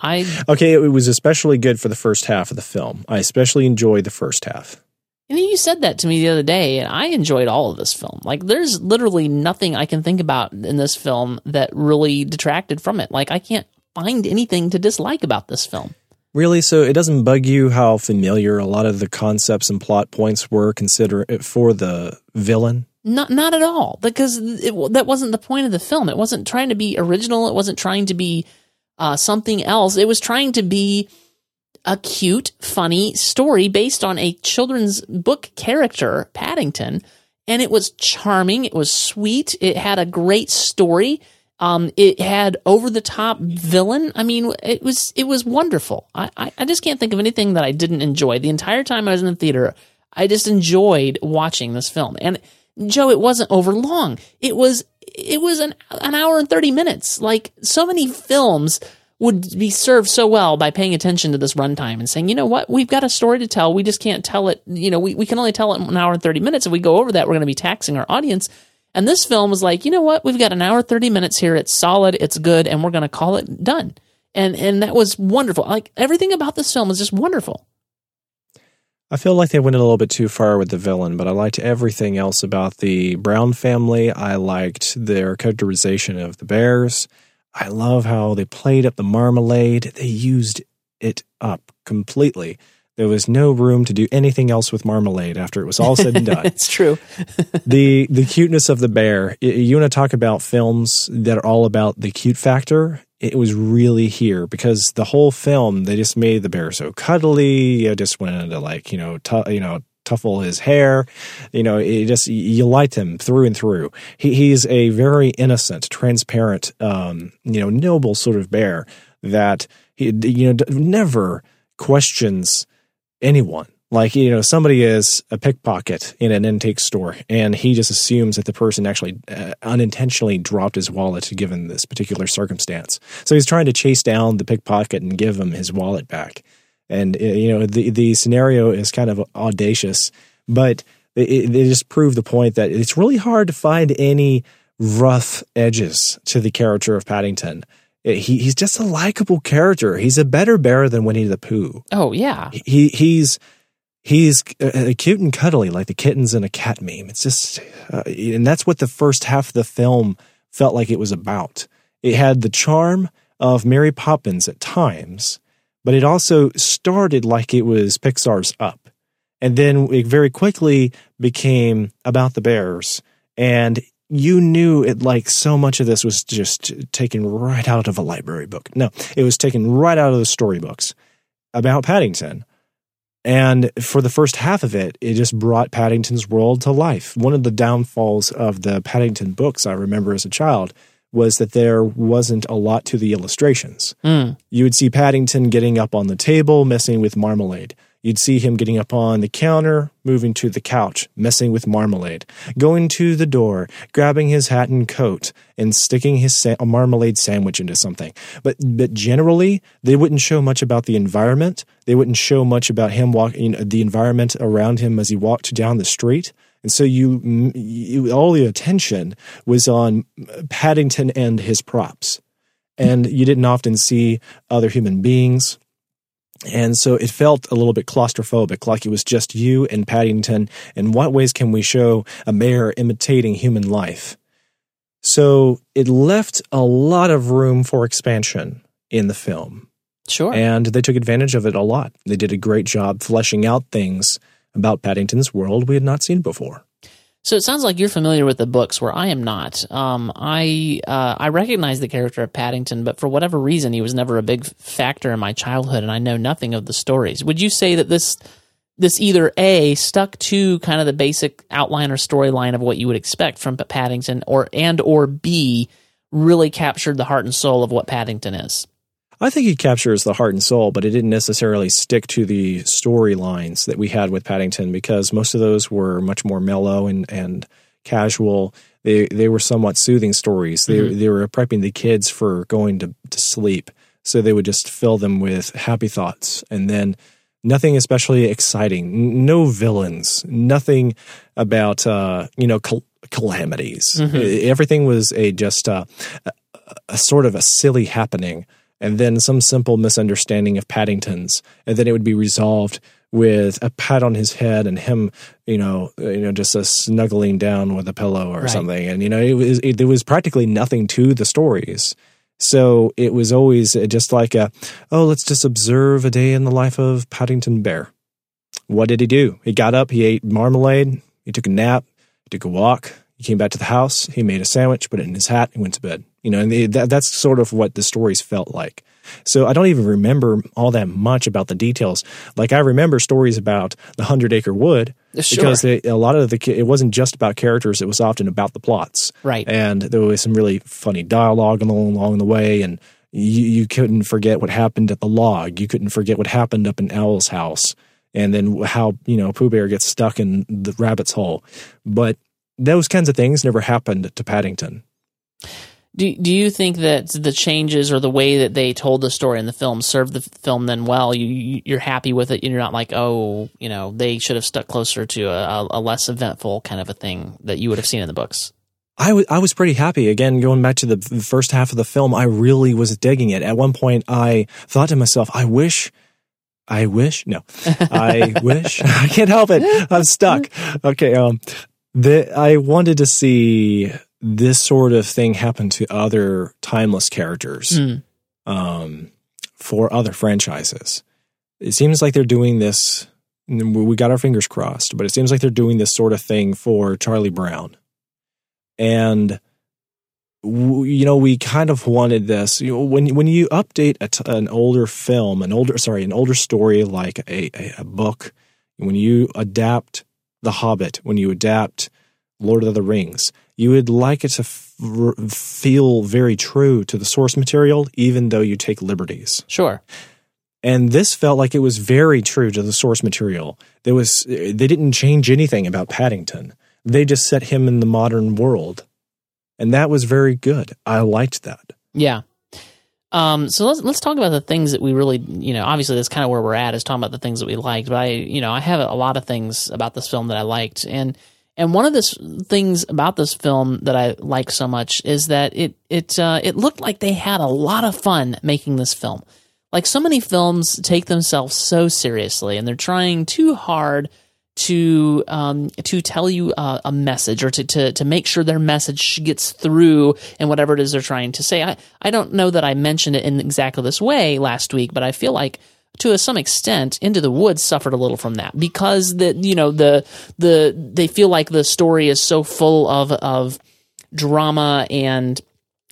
I Okay, it was especially good for the first half of the film. I especially enjoyed the first half. And you said that to me the other day, and I enjoyed all of this film. Like, there's literally nothing I can think about in this film that really detracted from it. Like, I can't find anything to dislike about this film. Really? So it doesn't bug you how familiar a lot of the concepts and plot points were consider for the villain? Not, not at all, because it, that wasn't the point of the film. It wasn't trying to be original. It wasn't trying to be uh, something else. It was trying to be a cute, funny story based on a children's book character, Paddington. And it was charming. It was sweet. It had a great story. Um, it had over the top villain. I mean, it was it was wonderful. I, I, I just can't think of anything that I didn't enjoy. The entire time I was in the theater, I just enjoyed watching this film. And Joe, it wasn't over long. It was it was an an hour and thirty minutes. Like so many films would be served so well by paying attention to this runtime and saying, you know what, we've got a story to tell. We just can't tell it. You know, we, we can only tell it in an hour and 30 minutes. If we go over that, we're going to be taxing our audience. And this film was like, you know what, we've got an hour, 30 minutes here. It's solid. It's good. And we're going to call it done. And, and that was wonderful. Like everything about this film was just wonderful. I feel like they went a little bit too far with the villain, but I liked everything else about the Brown family. I liked their characterization of the bears. I love how they played up the marmalade. They used it up completely. There was no room to do anything else with marmalade after it was all said and done. it's true. the the cuteness of the bear. You want to talk about films that are all about the cute factor? It was really here because the whole film they just made the bear so cuddly. You just went into like you know t- you know tuffle his hair. You know, it just you liked him through and through. He, he's a very innocent, transparent, um, you know, noble sort of bear that he, you know, never questions anyone. Like, you know, somebody is a pickpocket in an antique store, and he just assumes that the person actually uh, unintentionally dropped his wallet given this particular circumstance. So he's trying to chase down the pickpocket and give him his wallet back and uh, you know the the scenario is kind of audacious, but it, it just proved the point that it's really hard to find any rough edges to the character of Paddington. Uh, he, he's just a likable character. He's a better bear than Winnie the Pooh. Oh yeah, he he's he's uh, cute and cuddly like the kittens in a cat meme. It's just, uh, and that's what the first half of the film felt like it was about. It had the charm of Mary Poppins at times, but it also started like it was Pixar's Up. And then it very quickly became about the Bears. And you knew it like so much of this was just taken right out of a library book. No, it was taken right out of the storybooks about Paddington. And for the first half of it, it just brought Paddington's world to life. One of the downfalls of the Paddington books I remember as a child was that there wasn't a lot to the illustrations. Mm. You would see Paddington getting up on the table, messing with marmalade. You'd see him getting up on the counter, moving to the couch, messing with marmalade, going to the door, grabbing his hat and coat, and sticking his sa- marmalade sandwich into something. But but generally, they wouldn't show much about the environment. They wouldn't show much about him walking the environment around him as he walked down the street. And so you, you all the attention was on Paddington and his props, and you didn't often see other human beings and so it felt a little bit claustrophobic, like it was just you and Paddington. In what ways can we show a mayor imitating human life? So it left a lot of room for expansion in the film. Sure. And they took advantage of it a lot. They did a great job fleshing out things about Paddington's world we had not seen before. So it sounds like you're familiar with the books, where I am not. Um, I uh, I recognize the character of Paddington, but for whatever reason, he was never a big factor in my childhood, and I know nothing of the stories. Would you say that this this either a stuck to kind of the basic outline or storyline of what you would expect from Paddington, or and or b really captured the heart and soul of what Paddington is? I think he captures the heart and soul, but it didn't necessarily stick to the storylines that we had with Paddington because most of those were much more mellow and, and casual. They they were somewhat soothing stories. They mm-hmm. they were prepping the kids for going to, to sleep, so they would just fill them with happy thoughts, and then nothing especially exciting. No villains. Nothing about uh, you know cal- calamities. Mm-hmm. Everything was a just uh, a, a sort of a silly happening and then some simple misunderstanding of Paddington's, and then it would be resolved with a pat on his head and him, you know, uh, you know, just a snuggling down with a pillow or right. something. And you know, it was it, there was practically nothing to the stories. So it was always uh, just like a, oh, let's just observe a day in the life of Paddington Bear. What did he do? He got up, he ate marmalade, he took a nap, he took a walk, he came back to the house, he made a sandwich, put it in his hat, and went to bed. You know, and they, that, that's sort of what the stories felt like. So I don't even remember all that much about the details. Like I remember stories about the Hundred Acre Wood sure. because they, a lot of the it wasn't just about characters; it was often about the plots. Right. And there was some really funny dialogue along along the way, and you, you couldn't forget what happened at the log. You couldn't forget what happened up in Owl's house, and then how you know Pooh Bear gets stuck in the rabbit's hole. But those kinds of things never happened to Paddington. Do do you think that the changes or the way that they told the story in the film served the film then well? You you're happy with it, and you're not like, oh, you know, they should have stuck closer to a, a less eventful kind of a thing that you would have seen in the books. I, w- I was pretty happy. Again, going back to the first half of the film, I really was digging it. At one point, I thought to myself, I wish, I wish, no, I wish, I can't help it. I'm stuck. Okay. Um, the, I wanted to see this sort of thing happened to other timeless characters mm. um, for other franchises. It seems like they're doing this. We got our fingers crossed, but it seems like they're doing this sort of thing for Charlie Brown. And you know, we kind of wanted this. You know, when when you update t- an older film, an older sorry, an older story like a, a, a book, when you adapt The Hobbit, when you adapt Lord of the Rings, you would like it to f- feel very true to the source material, even though you take liberties. Sure. And this felt like it was very true to the source material. There was they didn't change anything about Paddington. They just set him in the modern world. And that was very good. I liked that. Yeah. Um, so let's let's talk about the things that we really, you know, obviously that's kind of where we're at is talking about the things that we liked. But I, you know, I have a lot of things about this film that I liked, and and one of the things about this film that I like so much is that it it uh, it looked like they had a lot of fun making this film. Like so many films take themselves so seriously, and they're trying too hard to um, to tell you uh, a message or to, to to make sure their message gets through and whatever it is they're trying to say. I I don't know that I mentioned it in exactly this way last week, but I feel like to some extent, Into the Woods suffered a little from that because the you know the the they feel like the story is so full of of drama and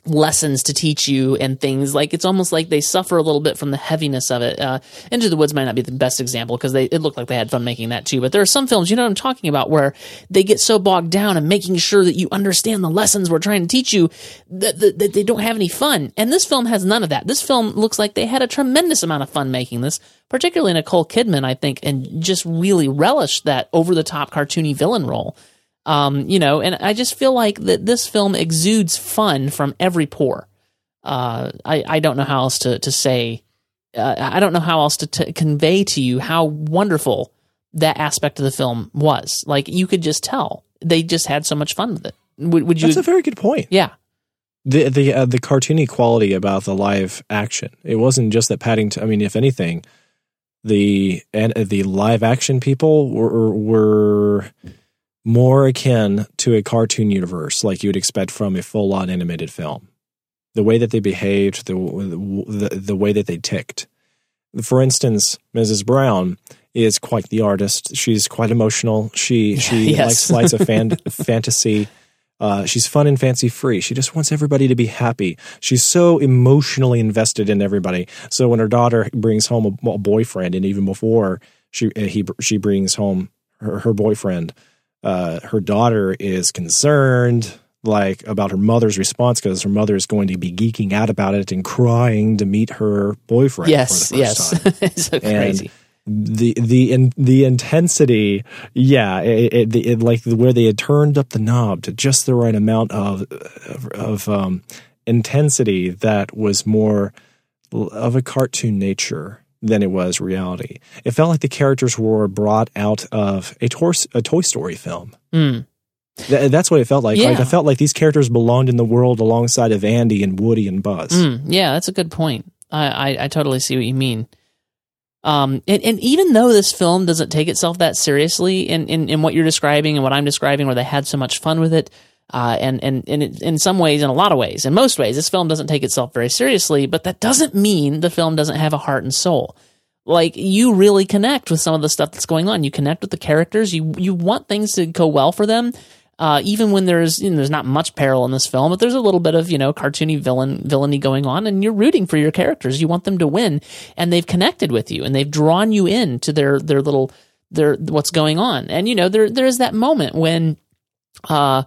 lessons to teach you and things like it's almost like they suffer a little bit from the heaviness of it. Uh, Into the Woods might not be the best example because they it looked like they had fun making that too. But there are some films, you know what I'm talking about, where they get so bogged down and making sure that you understand the lessons we're trying to teach you that, that, that they don't have any fun. And this film has none of that. This film looks like they had a tremendous amount of fun making this, particularly Nicole Kidman, I think, and just really relished that over the top cartoony villain role. Um, you know, and I just feel like that this film exudes fun from every pore. Uh, I, I don't know how else to, to say, uh, I don't know how else to t- convey to you how wonderful that aspect of the film was. Like you could just tell they just had so much fun with it. Would, would you? That's a very good point. Yeah. The the uh, the cartoony quality about the live action. It wasn't just that Paddington. I mean, if anything, the and the live action people were were more akin to a cartoon universe like you would expect from a full on animated film. The way that they behaved, the, the, the way that they ticked. For instance, Mrs. Brown is quite the artist. She's quite emotional. She she Yes. likes likes a fan, fantasy. Uh, she's fun and fancy free. She just wants everybody to be happy. She's so emotionally invested in everybody. So when her daughter brings home a, a boyfriend, and even before she uh, he she brings home her, her boyfriend, uh, her daughter is concerned like about her mother's response because her mother is going to be geeking out about it and crying to meet her boyfriend. Yes, for the first yes. time. it's so crazy. the the in, the intensity, yeah, it, it, it, like where they had turned up the knob to just the right amount of of, of um, intensity that was more of a cartoon nature than it was reality. It felt like the characters were brought out of a, tor- a Toy Story film. Mm. Th- that's what it felt like. Like I felt like these characters belonged in the world alongside of Andy and Woody and Buzz. Mm, yeah, that's a good point. I, I, I totally see what you mean. Um, and, and even though this film doesn't take itself that seriously in, in, in what you're describing and what I'm describing, where they had so much fun with it, uh, and and in some ways, in a lot of ways, in most ways, this film doesn't take itself very seriously. But that doesn't mean the film doesn't have a heart and soul. Like you really connect with some of the stuff that's going on. You connect with the characters. You you want things to go well for them. Uh, even when there's you know, there's not much peril in this film, but there's a little bit of you know cartoony villain villainy going on, and you're rooting for your characters. You want them to win, and they've connected with you, and they've drawn you in to their their little their what's going on. And you know there there is that moment when uh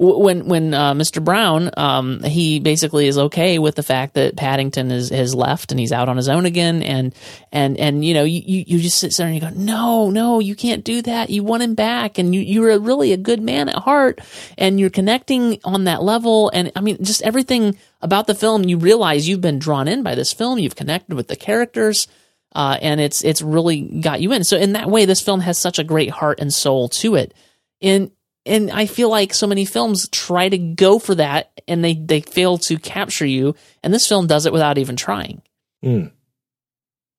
when when uh, Mr. Brown um, he basically is okay with the fact that Paddington is has left and he's out on his own again. And and and you know you, you just sit there and you go no no you can't do that. You want him back. And you you're a, really a good man at heart. And you're connecting on that level. And I mean just everything about the film you realize you've been drawn in by this film. You've connected with the characters. Uh, and it's it's really got you in. So in that way this film has such a great heart and soul to it. And and I feel like so many films try to go for that and they they fail to capture you and this film does it without even trying. Mm.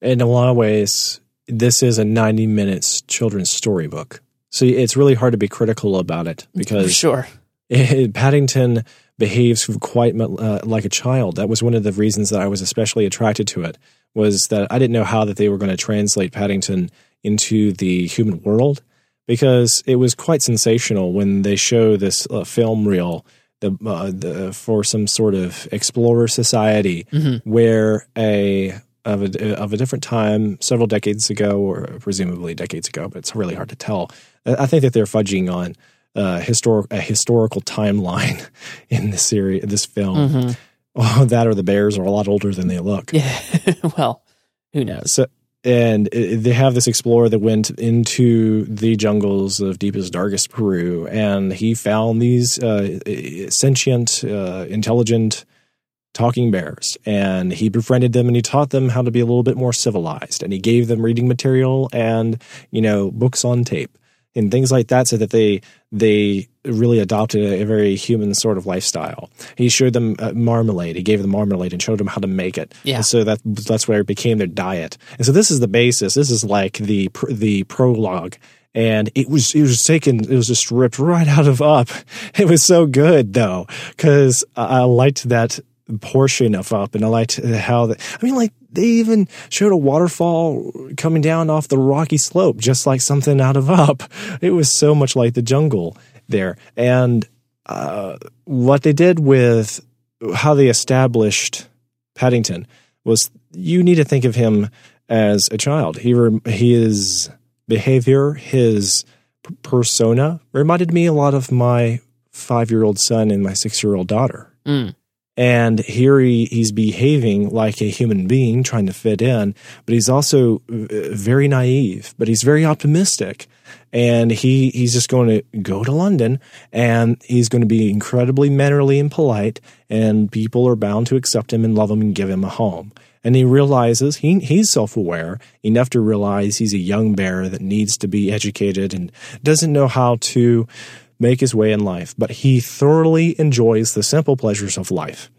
In a lot of ways, this is a 90 minutes children's storybook. So it's really hard to be critical about it For because sure. it, Paddington behaves quite uh, like a child. That was one of the reasons that I was especially attracted to it was that I didn't know how that they were going to translate Paddington into the human world because it was quite sensational when they show this uh, film reel the, uh, the for some sort of explorer society where a of a of a different time, several decades ago, or presumably decades ago, but it's really hard to tell. I think that they're fudging on uh, historic a historical timeline in this series, this film. Oh, that or the bears are a lot older than they look. Yeah. well, who knows? So, and it, they have this explorer that went into the jungles of deepest, darkest Peru, and he found these uh, sentient, uh, intelligent talking bears, and he befriended them, and he taught them how to be a little bit more civilized, and he gave them reading material and you know books on tape and things like that, so that they they really adopted a, a very human sort of lifestyle. He showed them uh, marmalade. He gave them marmalade and showed them how to make it. Yeah. And so that that's where it became their diet. And so this is the basis. This is like the the prologue. And it was it was taken. It was just ripped right out of up. It was so good though, because I, I liked that portion of up, and I liked how that. I mean, like they even showed a waterfall coming down off the rocky slope, just like something out of Up. It was so much like the jungle there. And uh, what they did with how they established Paddington was you need to think of him as a child. He rem- his behavior, his p- persona reminded me a lot of my five year old son and my six year old daughter. Mm. And here he, he's behaving like a human being, trying to fit in, but he's also uh, very naive, but he's very optimistic. And he, he's just going to go to London and he's going to be incredibly mannerly and polite, and people are bound to accept him and love him and give him a home. And he realizes he, he's self aware enough to realize he's a young bear that needs to be educated and doesn't know how to make his way in life, but he thoroughly enjoys the simple pleasures of life,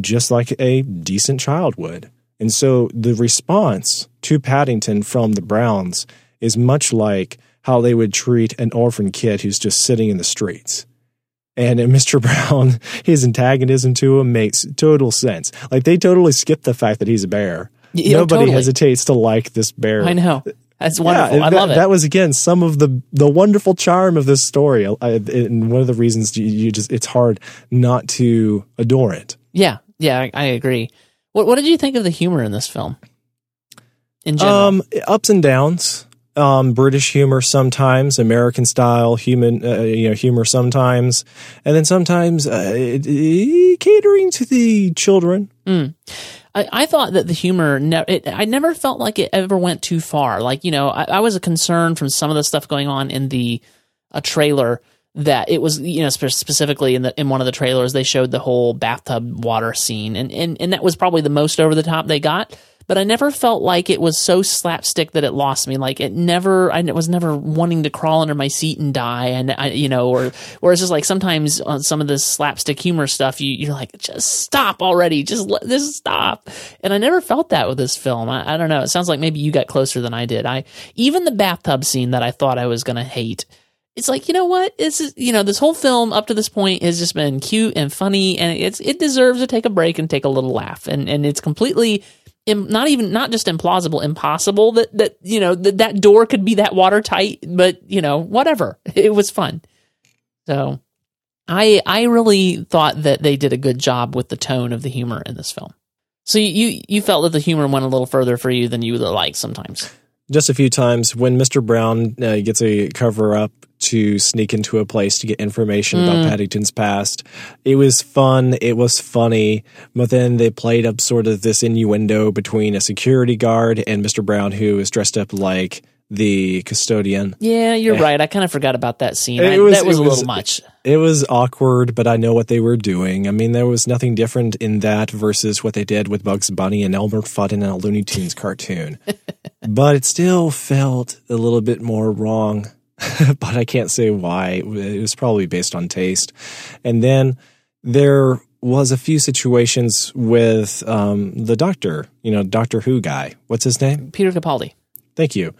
just like a decent child would. And so the response to Paddington from the Browns is much like how they would treat an orphan kid who's just sitting in the streets. And Mr. Brown, his antagonism to him makes total sense. Like they totally skip the fact that he's a bear. Yeah, Nobody totally. hesitates to like this bear. I know. That's wonderful. Yeah, I that, love it. That was again some of the the wonderful charm of this story, I, and one of the reasons you, you just it's hard not to adore it. yeah, yeah, I, I agree. What What did you think of the humor in this film? In general, Um, ups and downs. Um, British humor sometimes, American style human, uh, you know, humor sometimes, and then sometimes uh, it- it- catering to the children. I, I thought that the humor, ne- it, I never felt like it ever went too far. Like, you know, I, I was concern from some of the stuff going on in the uh, trailer that it was, you know, spe- specifically in the in one of the trailers they showed the whole bathtub water scene, and and and that was probably the most over the top they got. But I never felt like it was so slapstick that it lost me. Like it never, I was never wanting to crawl under my seat and die, and I, you know, or or it's just like sometimes on some of this slapstick humor stuff, you you're like, just stop already, just let this stop. And I never felt that with this film. I, I don't know. It sounds like maybe you got closer than I did. I even the bathtub scene that I thought I was gonna hate it's like you know what it's just- you know this whole film up to this point has just been cute and funny and it's it deserves to take a break and take a little laugh and and it's completely im- not even not just implausible impossible that that you know that that door could be that watertight but you know whatever. It was fun. So i i really thought that they did a good job with the tone of the humor in this film. So you you felt that the humor went a little further for you than you would like sometimes. Just a few times when Mr. Brown uh, gets a cover up to sneak into a place to get information about hmm. Paddington's past. It was fun. It was funny. But then they played up sort of this innuendo between a security guard and Mr. Brown, who is dressed up like the custodian. yeah you're eh. right i kind of forgot about that scene It I- was- that was it a little much It was awkward, but I know what they were doing. I mean, there was nothing different in that versus what they did with Bugs Bunny and Elmer Fudd in a Looney Tunes cartoon. but it still felt a little bit more wrong. but I can't say why. It was probably based on taste. And then there was a few situations with um, the doctor, you know, Doctor Who guy. What's his name? peter capaldi Thank you.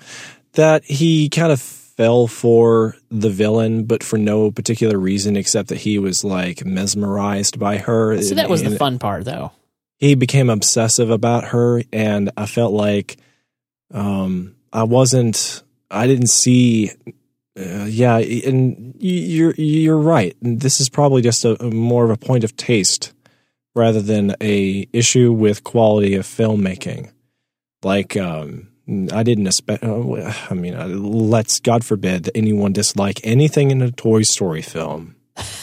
That he kind of fell for the villain, but for no particular reason except that he was like mesmerized by her. So that was the fun part, though. He became obsessive about her, and I felt like um, I wasn't. I didn't see. Uh, yeah, and you're you're right. This is probably just a, a more of a point of taste rather than a issue with quality of filmmaking. Like, um, I didn't expect. Uh, I mean, uh, let's God forbid that anyone dislike anything in a Toy Story film.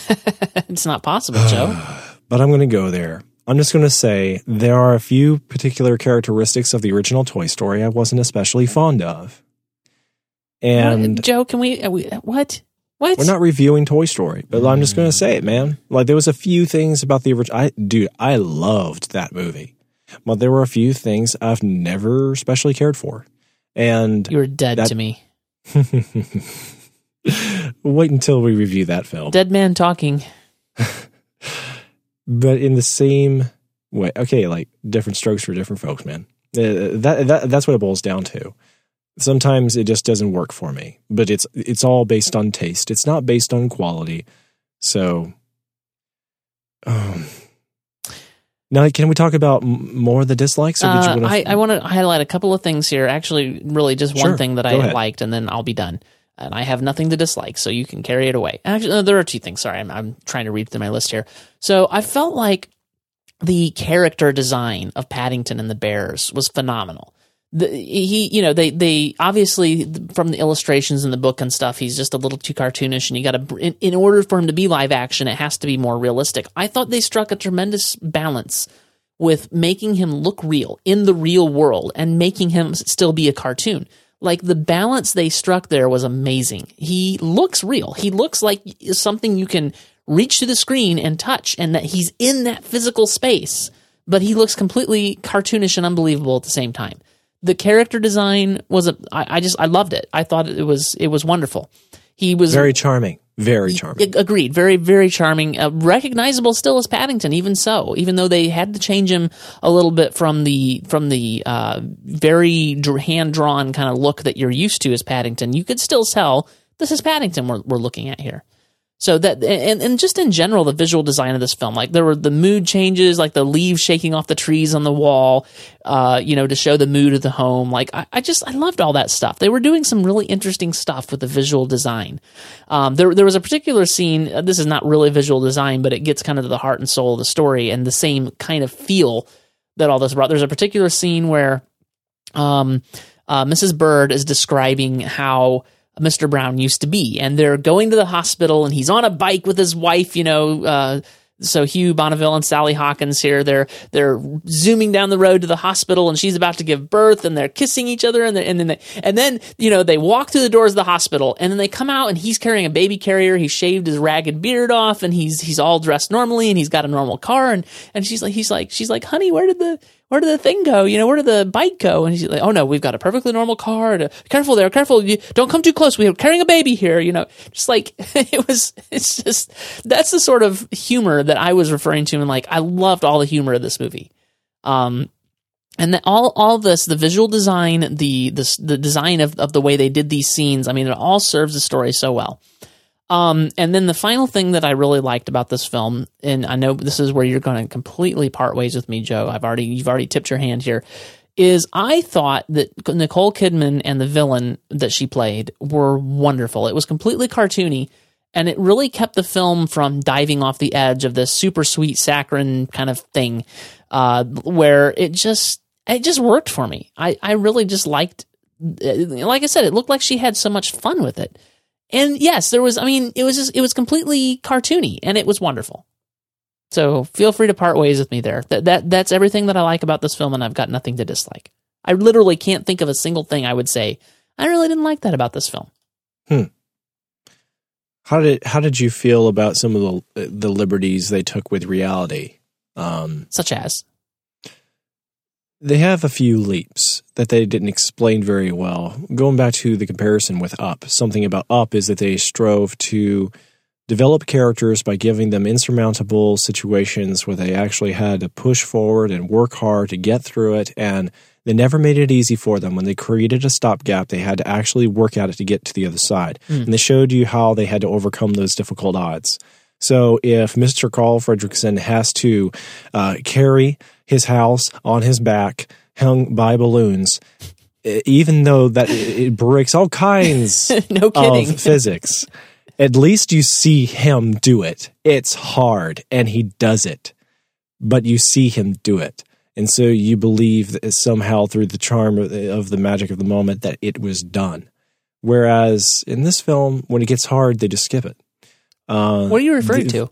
It's not possible, Joe. but I'm going to go there. I'm just going to say there are a few particular characteristics of the original Toy Story I wasn't especially fond of. And Joe, can we, are we? What? What? we're not reviewing Toy Story, but I'm just going to say it, man. Like there was a few things about the original. I, dude, I loved that movie, but there were a few things I've never especially cared for. And you were dead that- to me. wait until we review that film. Dead man talking. but in the same way okay like different strokes for different folks man Uh, that, that that's what it boils down to sometimes it just doesn't work for me but it's it's all based on taste it's not based on quality so um Now, can we talk about more of the dislikes? Or did you Uh, wanna- I, I want to highlight a couple of things here. Actually, really just one Sure. thing that I ahead. liked, and then I'll be done. And I have nothing to dislike, so you can carry it away. Actually, no, there are two things. Sorry, I'm, I'm trying to read through my list here. So I felt like the character design of Paddington and the Bears was phenomenal. The, he, you know, they, they obviously from the illustrations in the book and stuff, he's just a little too cartoonish, and you got to, in, in order for him to be live action, it has to be more realistic. I thought they struck a tremendous balance with making him look real in the real world and making him still be a cartoon. Like the balance they struck there was amazing. He looks real. He looks like something you can reach to the screen and touch, and that he's in that physical space, but he looks completely cartoonish and unbelievable at the same time. The character design was a, I, I just I loved it. I thought it was it was wonderful. He was very charming. Very charming. Ag- Agreed. Very, very charming. Uh, recognizable still as Paddington, even so. Even though they had to change him a little bit from the from the uh, very hand drawn kind of look that you're used to as Paddington, you could still tell this is Paddington we're, we're looking at here. So that and, and just in general, the visual design of this film, like there were the mood changes, like the leaves shaking off the trees on the wall, uh, you know, to show the mood of the home. Like I, I just I loved all that stuff. They were doing some really interesting stuff with the visual design. Um, there there was a particular scene. uh, This is not really visual design, but it gets kind of to the heart and soul of the story and the same kind of feel that all this brought. There's a particular scene where um, uh, Mrs. Bird is describing how Mr. Brown used to be, and they're going to the hospital, and he's on a bike with his wife, you know. Uh, so Hugh Bonneville and Sally Hawkins here, they're they're zooming down the road to the hospital, and she's about to give birth, and they're kissing each other, and, and then they, and then you know they walk through the doors of the hospital, and then they come out, and he's carrying a baby carrier. He shaved his ragged beard off, and he's he's all dressed normally, and he's got a normal car, and and she's like he's like she's like, honey, where did the where did the thing go? You know, where did the bike go? And he's like, oh no, we've got a perfectly normal car. To, careful there, careful. You, don't come too close. We're carrying a baby here. You know, just like it was, it's just, that's the sort of humor that I was referring to. And like, I loved all the humor of this movie. Um, and the, all all this the visual design the the the design of, of the way they did these scenes i mean it all serves the story so well um and then the final thing that i really liked about this film and i know this is where you're going to completely part ways with me joe i've already you've already tipped your hand here is i thought that nicole kidman and the villain that she played were wonderful. It was completely cartoony and it really kept the film from diving off the edge of this super sweet saccharine kind of thing uh, where it just it just worked for me. I, I really just liked like i said it looked like she had so much fun with it and yes there was i mean it was just it was completely cartoony and it was wonderful. So feel free to part ways with me there. That, that that's everything that i like about this film and i've got nothing to dislike. I literally can't think of a single thing i would say i really didn't like that about this film. Hmm. How did how did you feel about some of the the liberties they took with reality? Um, such as they have a few leaps that they didn't explain very well. Going back to the comparison with Up, something about Up is that they strove to develop characters by giving them insurmountable situations where they actually had to push forward and work hard to get through it and they never made it easy for them. When they created a stopgap, they had to actually work at it to get to the other side. And they showed you how they had to overcome those difficult odds. So if Mr. Carl Fredricksen has to uh, carry his house on his back, hung by balloons, even though that it it breaks all kinds no of physics, at least you see him do it. It's hard, and he does it, but you see him do it. And so you believe that somehow through the charm of the, of the magic of the moment that it was done. Whereas in this film, when it gets hard, they just skip it. Uh, what are you referring the- to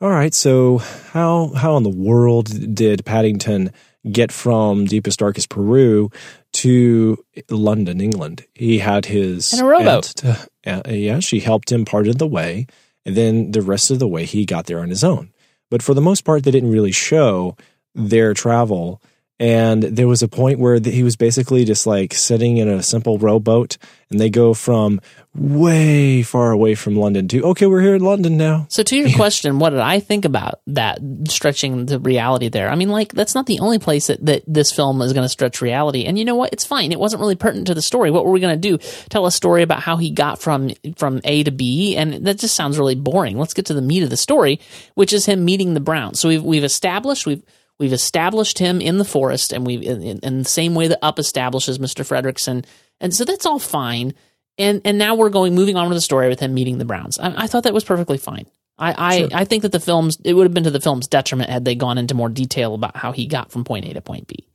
all right, so how how in the world did Paddington get from deepest darkest Peru to London, England? He had his In a rowboat. to- uh, yeah, she helped him part of the way, and then the rest of the way he got there on his own. But for the most part, they didn't really show their travel. And there was a point where he was basically just like sitting in a simple rowboat, and they go from way far away from London to okay, we're here in London now. So to your question, what did I think about that stretching the reality there? I mean, like that's not the only place that, that this film is going to stretch reality. And you know what? It's fine. It wasn't really pertinent to the story. What were we going to do? Tell a story about how he got from from A to B, and that just sounds really boring. Let's get to the meat of the story, which is him meeting the Browns. So we've we've established we've we've established him in the forest, and we in, in, in the same way that Up establishes Mister Fredricksen, and so that's all fine. And and now we're going moving on with the story with him meeting the Browns. I, I thought that was perfectly fine. I I, Sure. I think that the films it would have been to the film's detriment had they gone into more detail about how he got from point A to point B.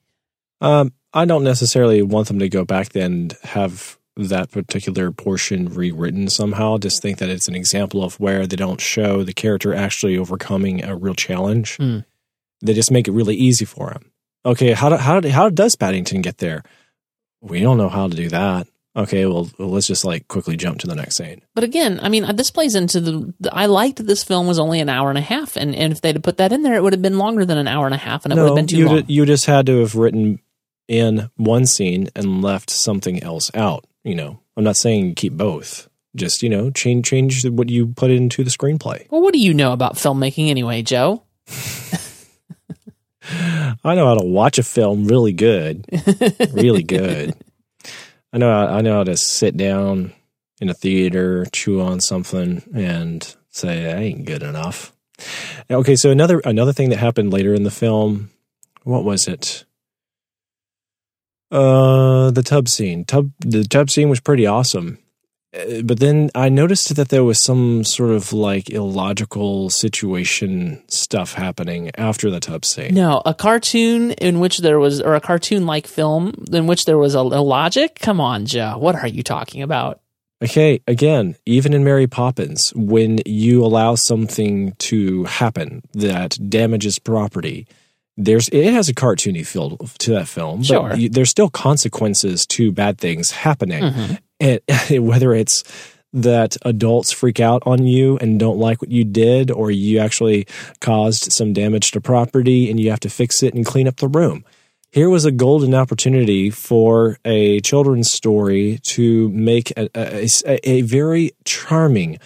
Um, I don't necessarily want them to go back then and have that particular portion rewritten somehow. Just think that it's an example of where they don't show the character actually overcoming a real challenge. Hmm. They just make it really easy for him. Okay, how do, how how does Paddington get there? We don't know how to do that. Okay, well, let's just like quickly jump to the next scene. But again, I mean, this plays into the. I liked that this film was only an hour and a half, and, and if they'd have put that in there, it would have been longer than an hour and a half, and it would have been too you, long. you just had to have written in one scene and left something else out. You know, I'm not saying keep both. Just you know, change change what you put into the screenplay. Well, what do you know about filmmaking anyway, Joe? I know how to watch a film really good, really good. I know I know how to sit down in a theater, chew on something, and say that ain't good enough. Okay, so another another thing that happened later in the film, what was it? Uh, the tub scene. Tub the tub scene was pretty awesome. Uh, But then I noticed that there was some sort of like illogical situation stuff happening after the tub scene. No, a cartoon in which there was, or a cartoon like film in which there was a, logic. Come on, Joe. What are you talking about? Okay, again, even in Mary Poppins, when you allow something to happen that damages property, there's it has a cartoony feel to that film, Sure. but you, there's still consequences to bad things happening, Mhm. And whether it's that adults freak out on you and don't like what you did, or you actually caused some damage to property and you have to fix it and clean up the room. Here was a golden opportunity for a children's story to make a, a- a very charming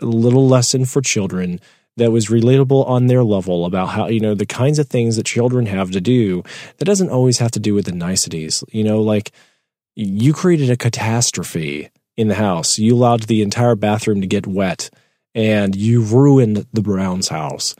little lesson for children that was relatable on their level about how you know the kinds of things that children have to do that doesn't always have to do with the niceties you know like you created a catastrophe in the house you allowed the entire bathroom to get wet and you ruined the browns house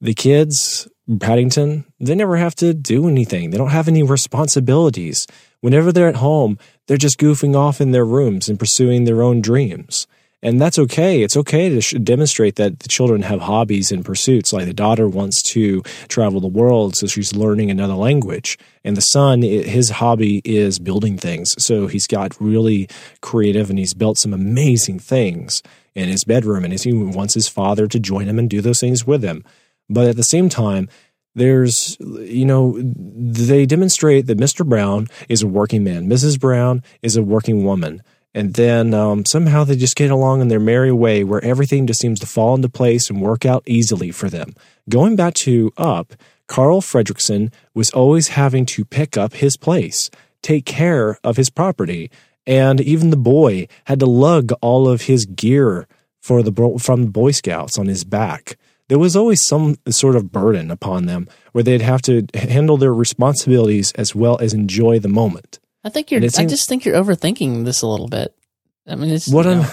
the kids Paddington, they never have to do anything. They don't have any responsibilities. Whenever they're at home, they're just goofing off in their rooms and pursuing their own dreams. And that's okay. It's okay to sh- demonstrate that the children have hobbies and pursuits. Like the daughter wants to travel the world, so she's learning another language. And the son, his hobby is building things. So he's got really creative and he's built some amazing things in his bedroom. And he wants his father to join him and do those things with him. But at the same time, there's, you know, they demonstrate that Mr. Brown is a working man, Mrs. Brown is a working woman. And then um, somehow they just get along in their merry way where everything just seems to fall into place and work out easily for them. Going back to Up, Carl Fredricksen was always having to pick up his place, take care of his property, and even the boy had to lug all of his gear for the from the Boy Scouts on his back. There was always some sort of burden upon them where they'd have to handle their responsibilities as well as enjoy the moment. I think you're. It I just think you're overthinking this a little bit. I mean, it's What you I'm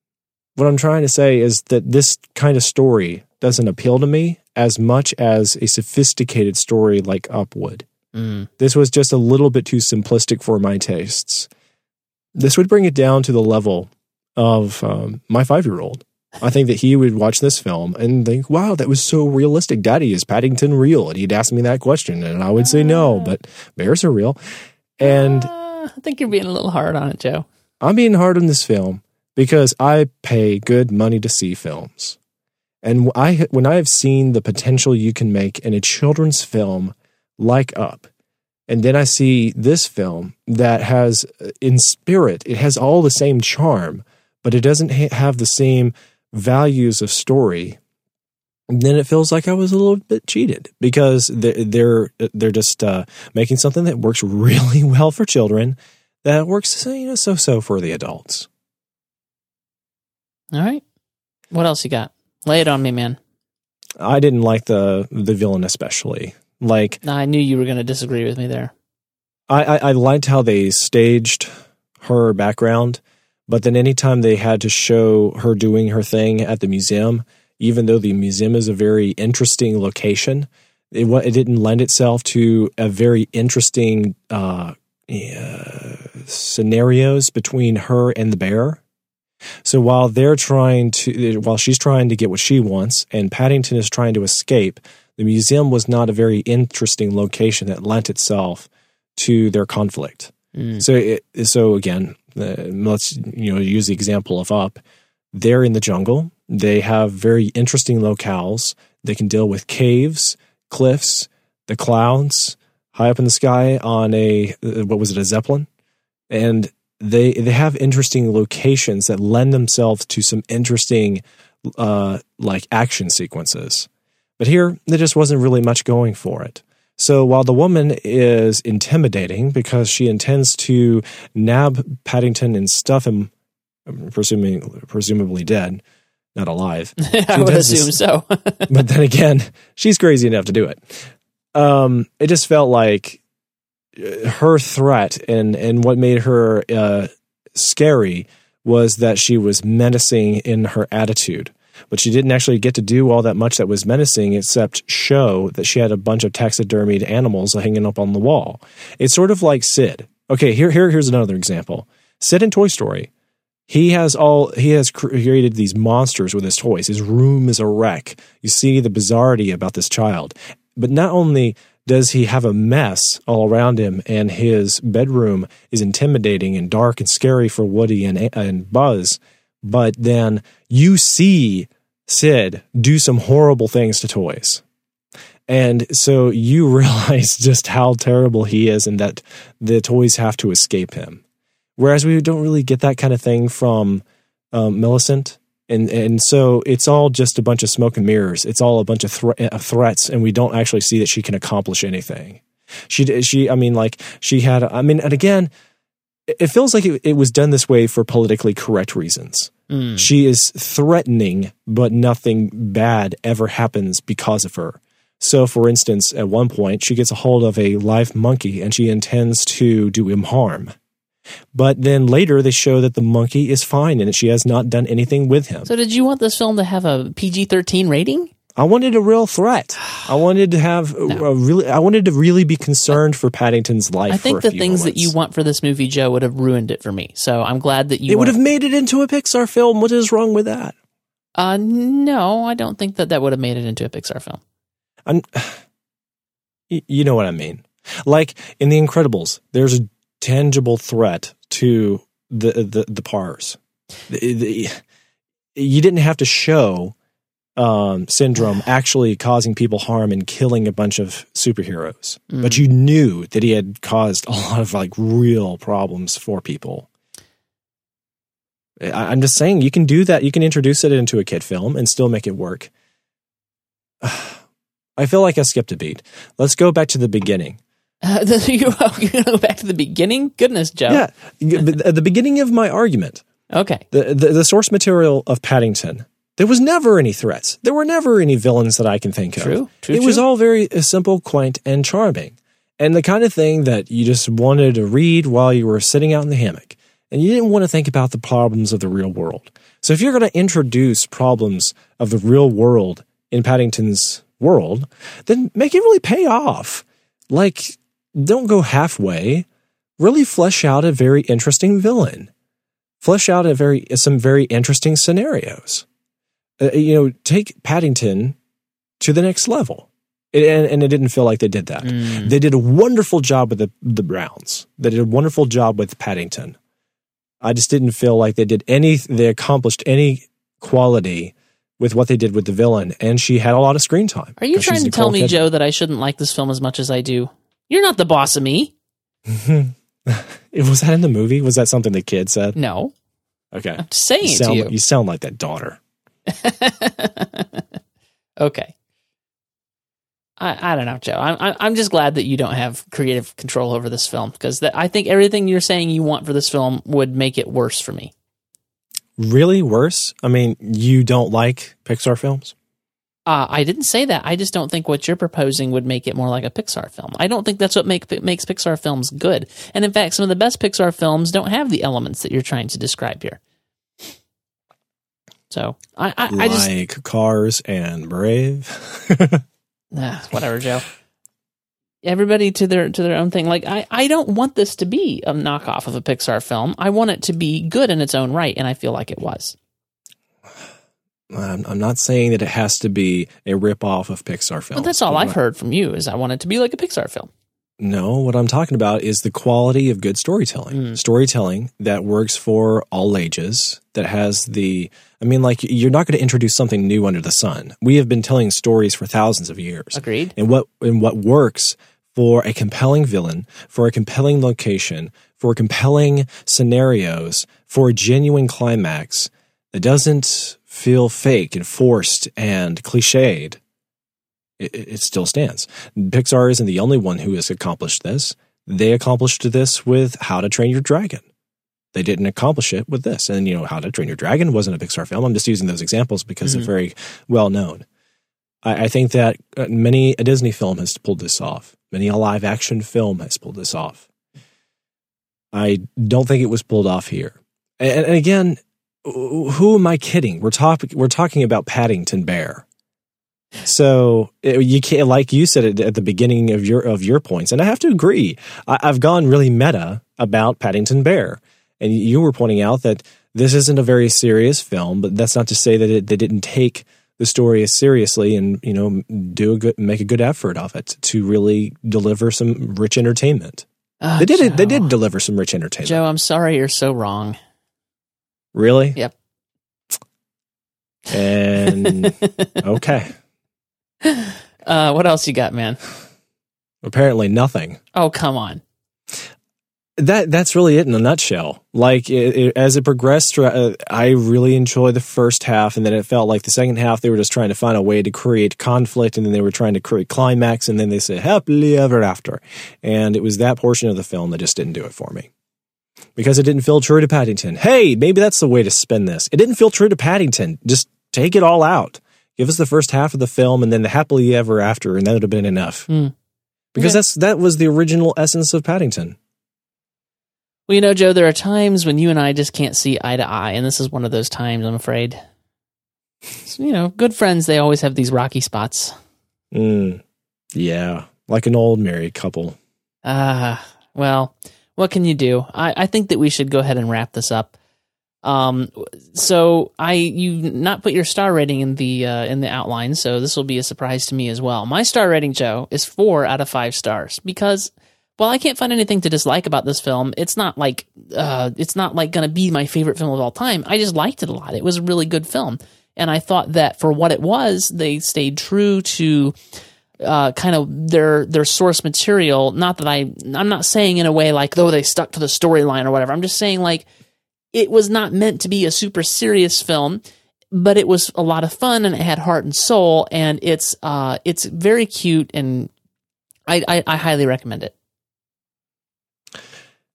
what I'm trying to say is that this kind of story doesn't appeal to me as much as a sophisticated story like Up would. mm, This was just a little bit too simplistic for my tastes. This would bring it down to the level of um, my five year old. I think that he would watch this film and think, wow, that was so realistic. Daddy, is Paddington real? And he'd ask me that question, and I would say no, but bears are real. And uh, I think you're being a little hard on it, Joe. I'm being hard on this film because I pay good money to see films. And I when I have seen the potential you can make in a children's film like Up, and then I see this film that has uh, in spirit, it has all the same charm, but it doesn't ha- have the same values of story. Then it feels like I was a little bit cheated because they're they're, they're just uh, making something that works really well for children that works you know so so for the adults. All right. What else you got? Lay it on me, man. I didn't like the the villain especially. Like No, I knew you were going to disagree with me there. I, I I liked how they staged her background, but then anytime they had to show her doing her thing at the museum, even though the museum is a very interesting location, It, it didn't lend itself to a very interesting uh, uh, scenarios between her and the bear. So while they're trying to, while she's trying to get what she wants, and Paddington is trying to escape, the museum was not a very interesting location that lent itself to their conflict. So, it, so again, uh, let's you know use the example of Up. They're in the jungle. They have very interesting locales. They can deal with caves, cliffs, the clouds, high up in the sky on a uh, what was it a zeppelin, and they they have interesting locations that lend themselves to some interesting uh, like action sequences. But here, there just wasn't really much going for it. So while the woman is intimidating because she intends to nab Paddington and stuff him, presuming presumably dead, not alive. I would assume so. but then again, she's crazy enough to do it. Um, it just felt like uh, her threat and and what made her uh, scary was that she was menacing in her attitude. But she didn't actually get to do all that much that was menacing except show that she had a bunch of taxidermied animals hanging up on the wall. It's sort of like Sid. Okay, here, here here's another example. Sid in Toy Story. He has all he has created these monsters with his toys. His room is a wreck. You see the bizarrety about this child. But not only does he have a mess all around him and his bedroom is intimidating and dark and scary for Woody and and Buzz, but then you see Sid do some horrible things to toys. And so you realize just how terrible he is and that the toys have to escape him. Whereas we don't really get that kind of thing from um, Millicent. And, and so it's all just a bunch of smoke and mirrors. It's all a bunch of thre- uh, threats, and we don't actually see that she can accomplish anything. She, she, I mean, like she had, I mean, and again, it feels like it, it was done this way for politically correct reasons. She is threatening, but nothing bad ever happens because of her. So, for instance, at one point, she gets a hold of a live monkey and she intends to do him harm. But then later, they show that the monkey is fine and she has not done anything with him. so, did you want this film to have a PG 13 rating? I wanted a real threat. I wanted to have a, a really. I wanted to really be concerned for Paddington's life. I think the things that you want for this movie, Joe, would have ruined it for me. So I'm glad that you It would have made it into a Pixar film. What is wrong with that? Uh, no, I don't think that that would have made it into a Pixar film. I'm, you know what I mean. Like in The Incredibles, there's a tangible threat to the the the Parrs. The- the- you didn't have to show um, Syndrome actually causing people harm and killing a bunch of superheroes, but you knew that he had caused a lot of like real problems for people. I- I'm just saying you can do that. You can introduce it into a kid film and still make it work. I feel like I skipped a beat. Let's go back to the beginning. Uh, you, you're going to go back to the beginning? Goodness, Joe. Yeah, at the beginning of my argument, Okay. the, the the source material of Paddington, there was never any threats. There were never any villains that I can think of. True, true, It was all very uh, simple, quaint, and charming, and the kind of thing that you just wanted to read while you were sitting out in the hammock, and you didn't want to think about the problems of the real world. So if you're going to introduce problems of the real world in Paddington's world, then make it really pay off. Like, don't go halfway. Really flesh out a very interesting villain flesh out a very some very interesting scenarios. Uh, you know, take Paddington to the next level. It, and, and it didn't feel like they did that. They did a wonderful job with the the Browns. They did a wonderful job with Paddington. I just didn't feel like they did any. They accomplished any quality with what they did with the villain, and she had a lot of screen time. Are you trying to tell me, Kidman. Joe, that I shouldn't like this film as much as I do? You're not the boss of me. Was that in the movie? Was that something the kid said? No. Okay, I'm just saying you sound, you. you sound like that daughter. okay. I, I don't know, Joe. I'm I'm just glad that you don't have creative control over this film because that, I think everything you're saying you want for this film would make it worse for me. Really worse? I mean, you don't like Pixar films? Uh, I didn't say that. I just don't think what you're proposing would make it more like a Pixar film. I don't think that's what make, makes Pixar films good. And in fact, some of the best Pixar films don't have the elements that you're trying to describe here. So I, I, I just like Cars and Brave. Nah, whatever, Joe. Everybody to their to their own thing. Like I, I don't want this to be a knockoff of a Pixar film. I want it to be good in its own right, and I feel like it was. I'm, I'm not saying that it has to be a rip off of Pixar films. But that's all but I've what- heard from you is I want it to be like a Pixar film. No, what I'm talking about is the quality of good storytelling. Mm. Storytelling that works for all ages, that has the, I mean, like, you're not going to introduce something new under the sun. We have been telling stories for thousands of years. Agreed. And what, and what works for a compelling villain, for a compelling location, for compelling scenarios, for a genuine climax that doesn't feel fake and forced and cliched it, it still stands. Pixar isn't the only one who has accomplished this. They accomplished this with How to Train Your Dragon. They didn't accomplish it with this. And, you know, How to Train Your Dragon wasn't a Pixar film. I'm just using those examples because Mhm. they're very well known. I, I think that uh, many a Disney film has pulled this off. Many a live action film has pulled this off. I don't think it was pulled off here. And, and again, who am I kidding? We're talking we're talking about Paddington Bear. So it- you can't, like you said at the beginning of your of your points, and I have to agree. I, I've gone really meta about Paddington Bear, and you were pointing out that this isn't a very serious film, but that's not to say that it, they didn't take the story as seriously and you know do a good make a good effort of it to really deliver some rich entertainment. Ah, they did it. They did deliver some rich entertainment. Joe, I'm sorry you're so wrong. Really? Yep. And okay, Uh, what else you got, man? apparently nothing. Oh, come on. that that's really it in a nutshell. Like it, it, as it progressed, uh, I really enjoyed the first half, and then it felt like the second half they were just trying to find a way to create conflict, and then they were trying to create climax, and then they said happily ever after, and it was that portion of the film that just didn't do it for me because it didn't feel true to Paddington. Hey, maybe that's the way to spin this. It didn't feel true to Paddington. Just take it all out. Give us the first half of the film, and then the happily ever after, and that would have been enough. Hmm. Because Okay. that's that was the original essence of Paddington. Well, you know, Joe, there are times when you and I just can't see eye to eye, and this is one of those times, I'm afraid. So, you know, good friends, they always have these rocky spots. Mm, yeah, like an old married couple. Ah, well, what can you do? I, I think that we should go ahead and wrap this up. Um, so I you not put your star rating in the uh, in the outline, so this will be a surprise to me as well. My star rating, Joe, is four out of five stars because while I can't find anything to dislike about this film, it's not like uh, it's not like going to be my favorite film of all time. I just liked it a lot. It was a really good film, and I thought that for what it was, they stayed true to uh, kind of their their source material. Not that I I'm not saying in a way like though they stuck to the storyline or whatever. I'm just saying like it was not meant to be a super serious film, but it was a lot of fun and it had heart and soul and it's uh it's very cute and I I, I highly recommend it.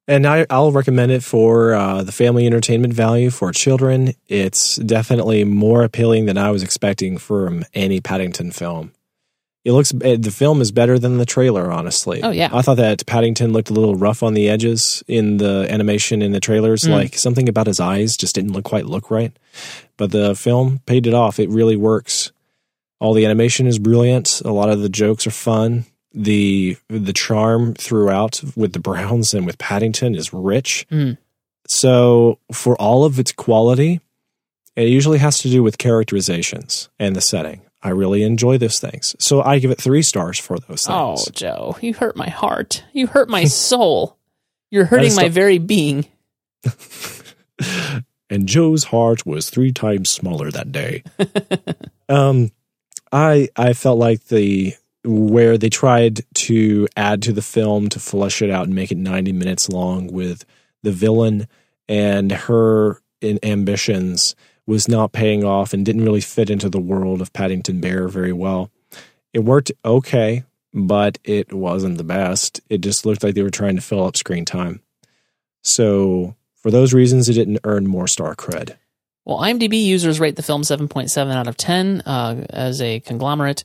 And I, I'll recommend it for uh, the family entertainment value for children. It's definitely more appealing than I was expecting from any Paddington film. It looks eh, the film is better than the trailer, honestly. Oh, yeah. I thought that Paddington looked a little rough on the edges in the animation in the trailers. Mm. Like something about his eyes just didn't look quite look right. But the film paid it off. It really works. All the animation is brilliant. A lot of the jokes are fun. The the charm throughout with the Browns and with Paddington is rich. Mm. So for all of its quality, it usually has to do with characterizations and the setting. I really enjoy those things. So I give it three stars for those things. Oh, Joe, you hurt my heart. You hurt my soul. You're hurting my very being. and Joe's heart was three times smaller that day. um, I I felt like the where they tried to add to the film to flesh it out and make it 90 minutes long with the villain and her in ambitions was not paying off and didn't really fit into the world of Paddington Bear very well. It worked okay, but it wasn't the best. It just looked like they were trying to fill up screen time. So for those reasons, it didn't earn more star cred. Well, IMDb users rate the film 7.7 out of 10 uh, as a conglomerate.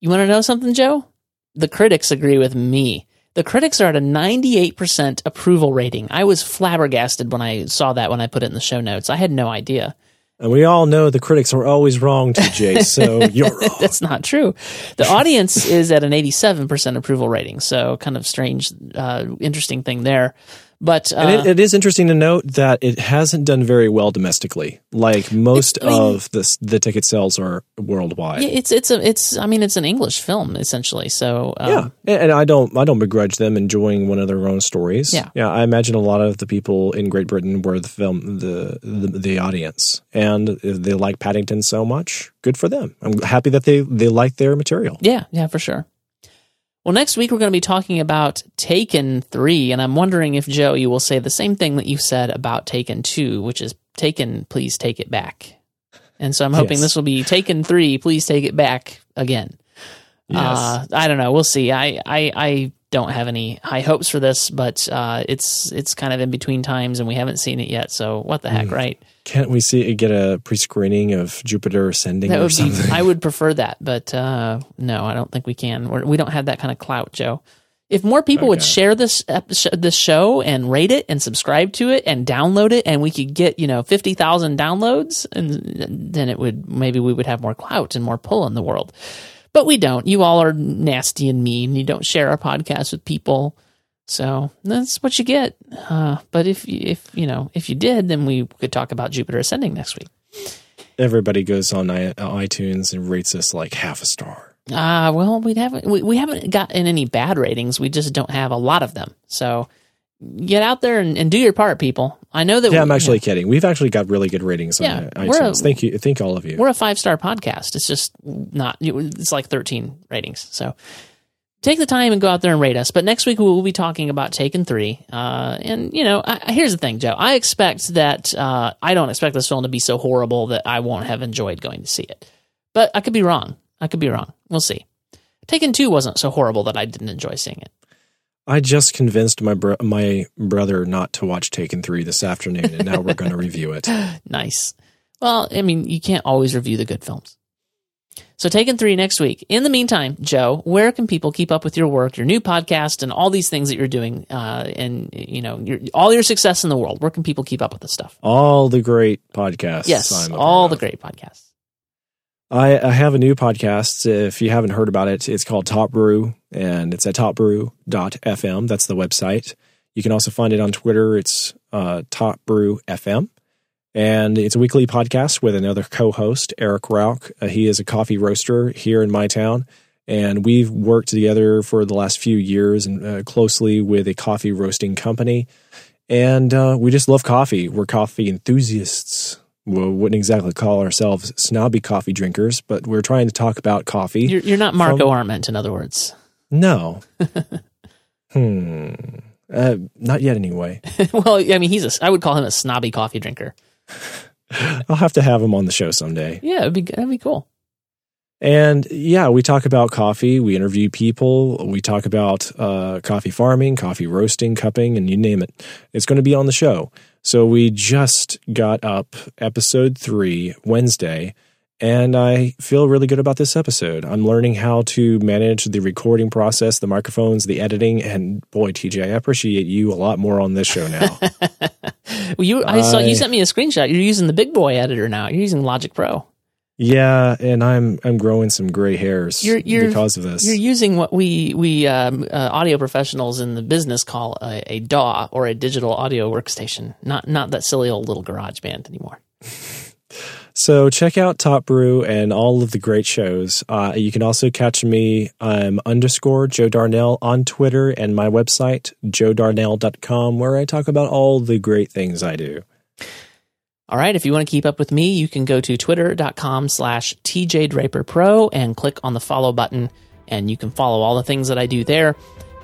You want to know something, Joe? The critics agree with me. The critics are at a 98% approval rating. I was flabbergasted when I saw that when I put it in the show notes. I had no idea. And we all know the critics are always wrong, TJ. So you're wrong. That's not true. The audience is at an 87% approval rating. So kind of strange, uh, interesting thing there. But uh, and it, it is interesting to note that it hasn't done very well domestically. Like most I mean- of the the ticket sales are worldwide. yeah, it's it's a it's I mean it's an English film essentially. So um, yeah, and and I don't I don't begrudge them enjoying one of their own stories. Yeah. yeah. I imagine a lot of the people in Great Britain were the film the the, the audience, and they like Paddington so much, good for them. I'm happy that they they like their material. Yeah, yeah, for sure. Well, next week we're going to be talking about Taken 3, and I'm wondering if, Joe, you will say the same thing that you said about Taken 2, which is Taken, please take it back. And so I'm hoping Yes. this will be Taken 3, please take it back again. Yes. Uh, I don't know. We'll see. I, I, I don't have any high hopes for this, but uh, it's it's kind of in between times, and we haven't seen it yet. So what the heck, right? Can't we see get a pre screening of Jupiter Ascending That would be. I would prefer that, but uh, no, I don't think we can. We're, we don't have that kind of clout, Joe. If more people would share this episode, this show and rate it and subscribe to it and download it, and we could get you know fifty thousand downloads, and then it would maybe we would have more clout and more pull in the world. But we don't. You all are nasty and mean. You don't share our podcast with people. So that's what you get. Uh, but if you- if you know if you did, then we could talk about Jupiter Ascending next week. Everybody goes on i- iTunes and rates us like half a star. Ah, well, we haven't we, we haven't gotten any bad ratings. We just don't have a lot of them. So get out there and, and do your part, people. I know that Yeah, we, I'm actually kidding. We've actually got really good ratings Yeah, on uh, we're a- iTunes. thank you, thank all of you. we're a five star podcast. It's just not. It's like 13 ratings. So take the time and go out there and rate us. But next week we'll be talking about Taken Three. Uh, and you know, I, here's the thing, Joe. I expect that uh, I don't expect this film to be so horrible that I won't have enjoyed going to see it. But I could be wrong. I could be wrong. We'll see. Taken Two wasn't so horrible that I didn't enjoy seeing it. I just convinced my bro- my brother not to watch Taken Three this afternoon, and now we're going to review it. Nice. Well, I mean, you can't always review the good films. So, Taken Three next week. In the meantime, Joe, where can people keep up with your work, your new podcast, and all these things that you're doing, uh, and you know, your, all your success in the world? Where can people keep up with this stuff? All the great podcasts. Yes, all the great podcasts. I, I have a new podcast. If you haven't heard about it, it's called Top Brew, and it's at topbrew.fm. That's the website. You can also find it on Twitter. It's uh, Top Brew FM. And it's a weekly podcast with another co host, Eric Rauch. Uh, he is a coffee roaster here in my town. And we've worked together for the last few years and uh, closely with a coffee roasting company. And uh, we just love coffee. We're coffee enthusiasts. We wouldn't exactly call ourselves snobby coffee drinkers, but we're trying to talk about coffee. You're, you're not Marco From- Arment, in other words. no. hmm. Uh, not yet, anyway. well, I mean, he's a. I would call him a snobby coffee drinker. I'll have to have him on the show someday. Yeah, it'd be that'd be cool. And yeah, we talk about coffee. We interview people. We talk about uh, coffee farming, coffee roasting, cupping, and you name it. It's going to be on the show. So we just got up episode three Wednesday, and I feel really good about this episode. I'm learning how to manage the recording process, the microphones, the editing, and boy, TJ, I appreciate you a lot more on this show now. Well, you I saw you sent me a screenshot. You're using the big boy editor now. You're using Logic Pro. yeah, and I'm I'm growing some gray hairs You're, you're because of this. You're using what we we um, uh, audio professionals in the business call a, a DAW or a digital audio workstation. Not not that silly old little GarageBand anymore. So check out Top Brew and all of the great shows. Uh, you can also catch me um, underscore Joe Darnell on Twitter and my website, joedarnell.com, where I talk about all the great things I do. All right. If you want to keep up with me, you can go to twitter.com slash TJ Draper Pro and click on the follow button, and you can follow all the things that I do there.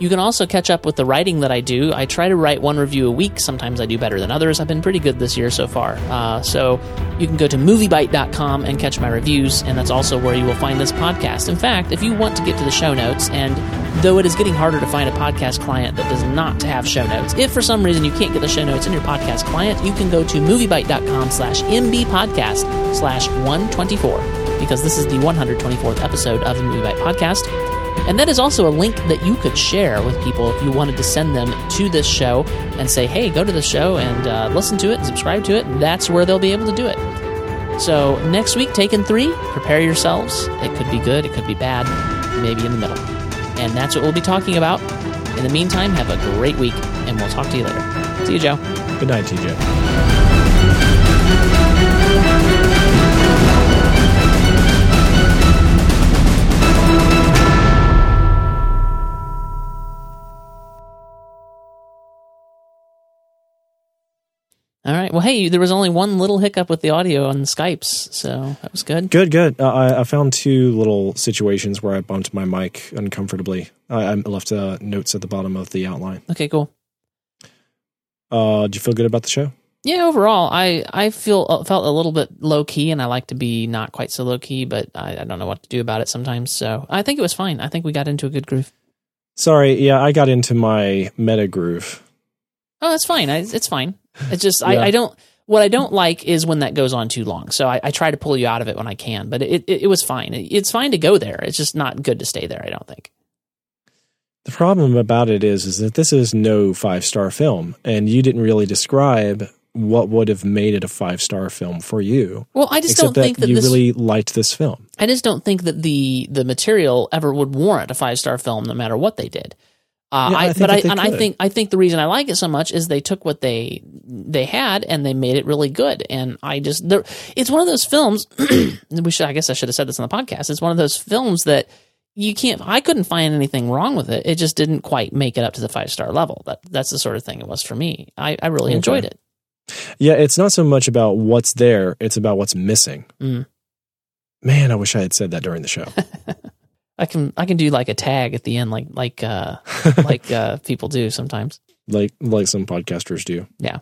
You can also catch up with the writing that I do. I try to write one review a week. Sometimes I do better than others. I've been pretty good this year so far. Uh, so you can go to moviebyte.com and catch my reviews, and that's also where you will find this podcast. In fact, if you want to get to the show notes, and though it is getting harder to find a podcast client that does not have show notes, if for some reason you can't get the show notes in your podcast client, you can go to moviebyte.com slash mbpodcast slash 124 because this is the 124th episode of the MovieByte podcast. And that is also a link that you could share with people if you wanted to send them to this show and say, hey, go to the show and uh, listen to it and subscribe to it. That's where they'll be able to do it. So next week, Taken 3, prepare yourselves. It could be good, it could be bad, maybe in the middle. And that's what we'll be talking about. In the meantime, have a great week, and we'll talk to you later. See you, Joe. Good night, TJ. All right. Well, hey, there was only one little hiccup with the audio on the Skypes, so that was good. Good, good. Uh, I, I found two little situations where I bumped my mic uncomfortably. I, I left uh, notes at the bottom of the outline. Okay, cool. Uh, did you feel good about the show? Yeah, overall, I I feel uh, felt a little bit low key, and I like to be not quite so low key, but I, I don't know what to do about it sometimes. So I think it was fine. I think we got into a good groove. Sorry, yeah, I got into my meta groove. Oh, that's fine. I, it's fine. It's just Yeah. I, I don't. What I don't like is when that goes on too long. So I, I try to pull you out of it when I can. But it it, it was fine. It- it's fine to go there. It's just not good to stay there. I don't think. The problem about it is, is that this is no five star film, and you didn't really describe what would have made it a five star film for you. Well, I just don't think that you this. really liked this film. I just don't think that the the material ever would warrant a five star film, no matter what they did. Uh, Yeah, I I, think but I and I think I think the reason I like it so much is they took what they they had and they made it really good. And I just it's one of those films. we should I guess I should have said this on the podcast. It's one of those films that you can't. I couldn't find anything wrong with it. It just didn't quite make it up to the five star level. That that's the sort of thing it was for me. I, I really Okay. enjoyed it. Yeah, it's not so much about what's there; it's about what's missing. Mm. Man, I wish I had said that during the show. I can I can do like a tag at the end, like like uh like uh people do sometimes. like like some podcasters do. Yeah.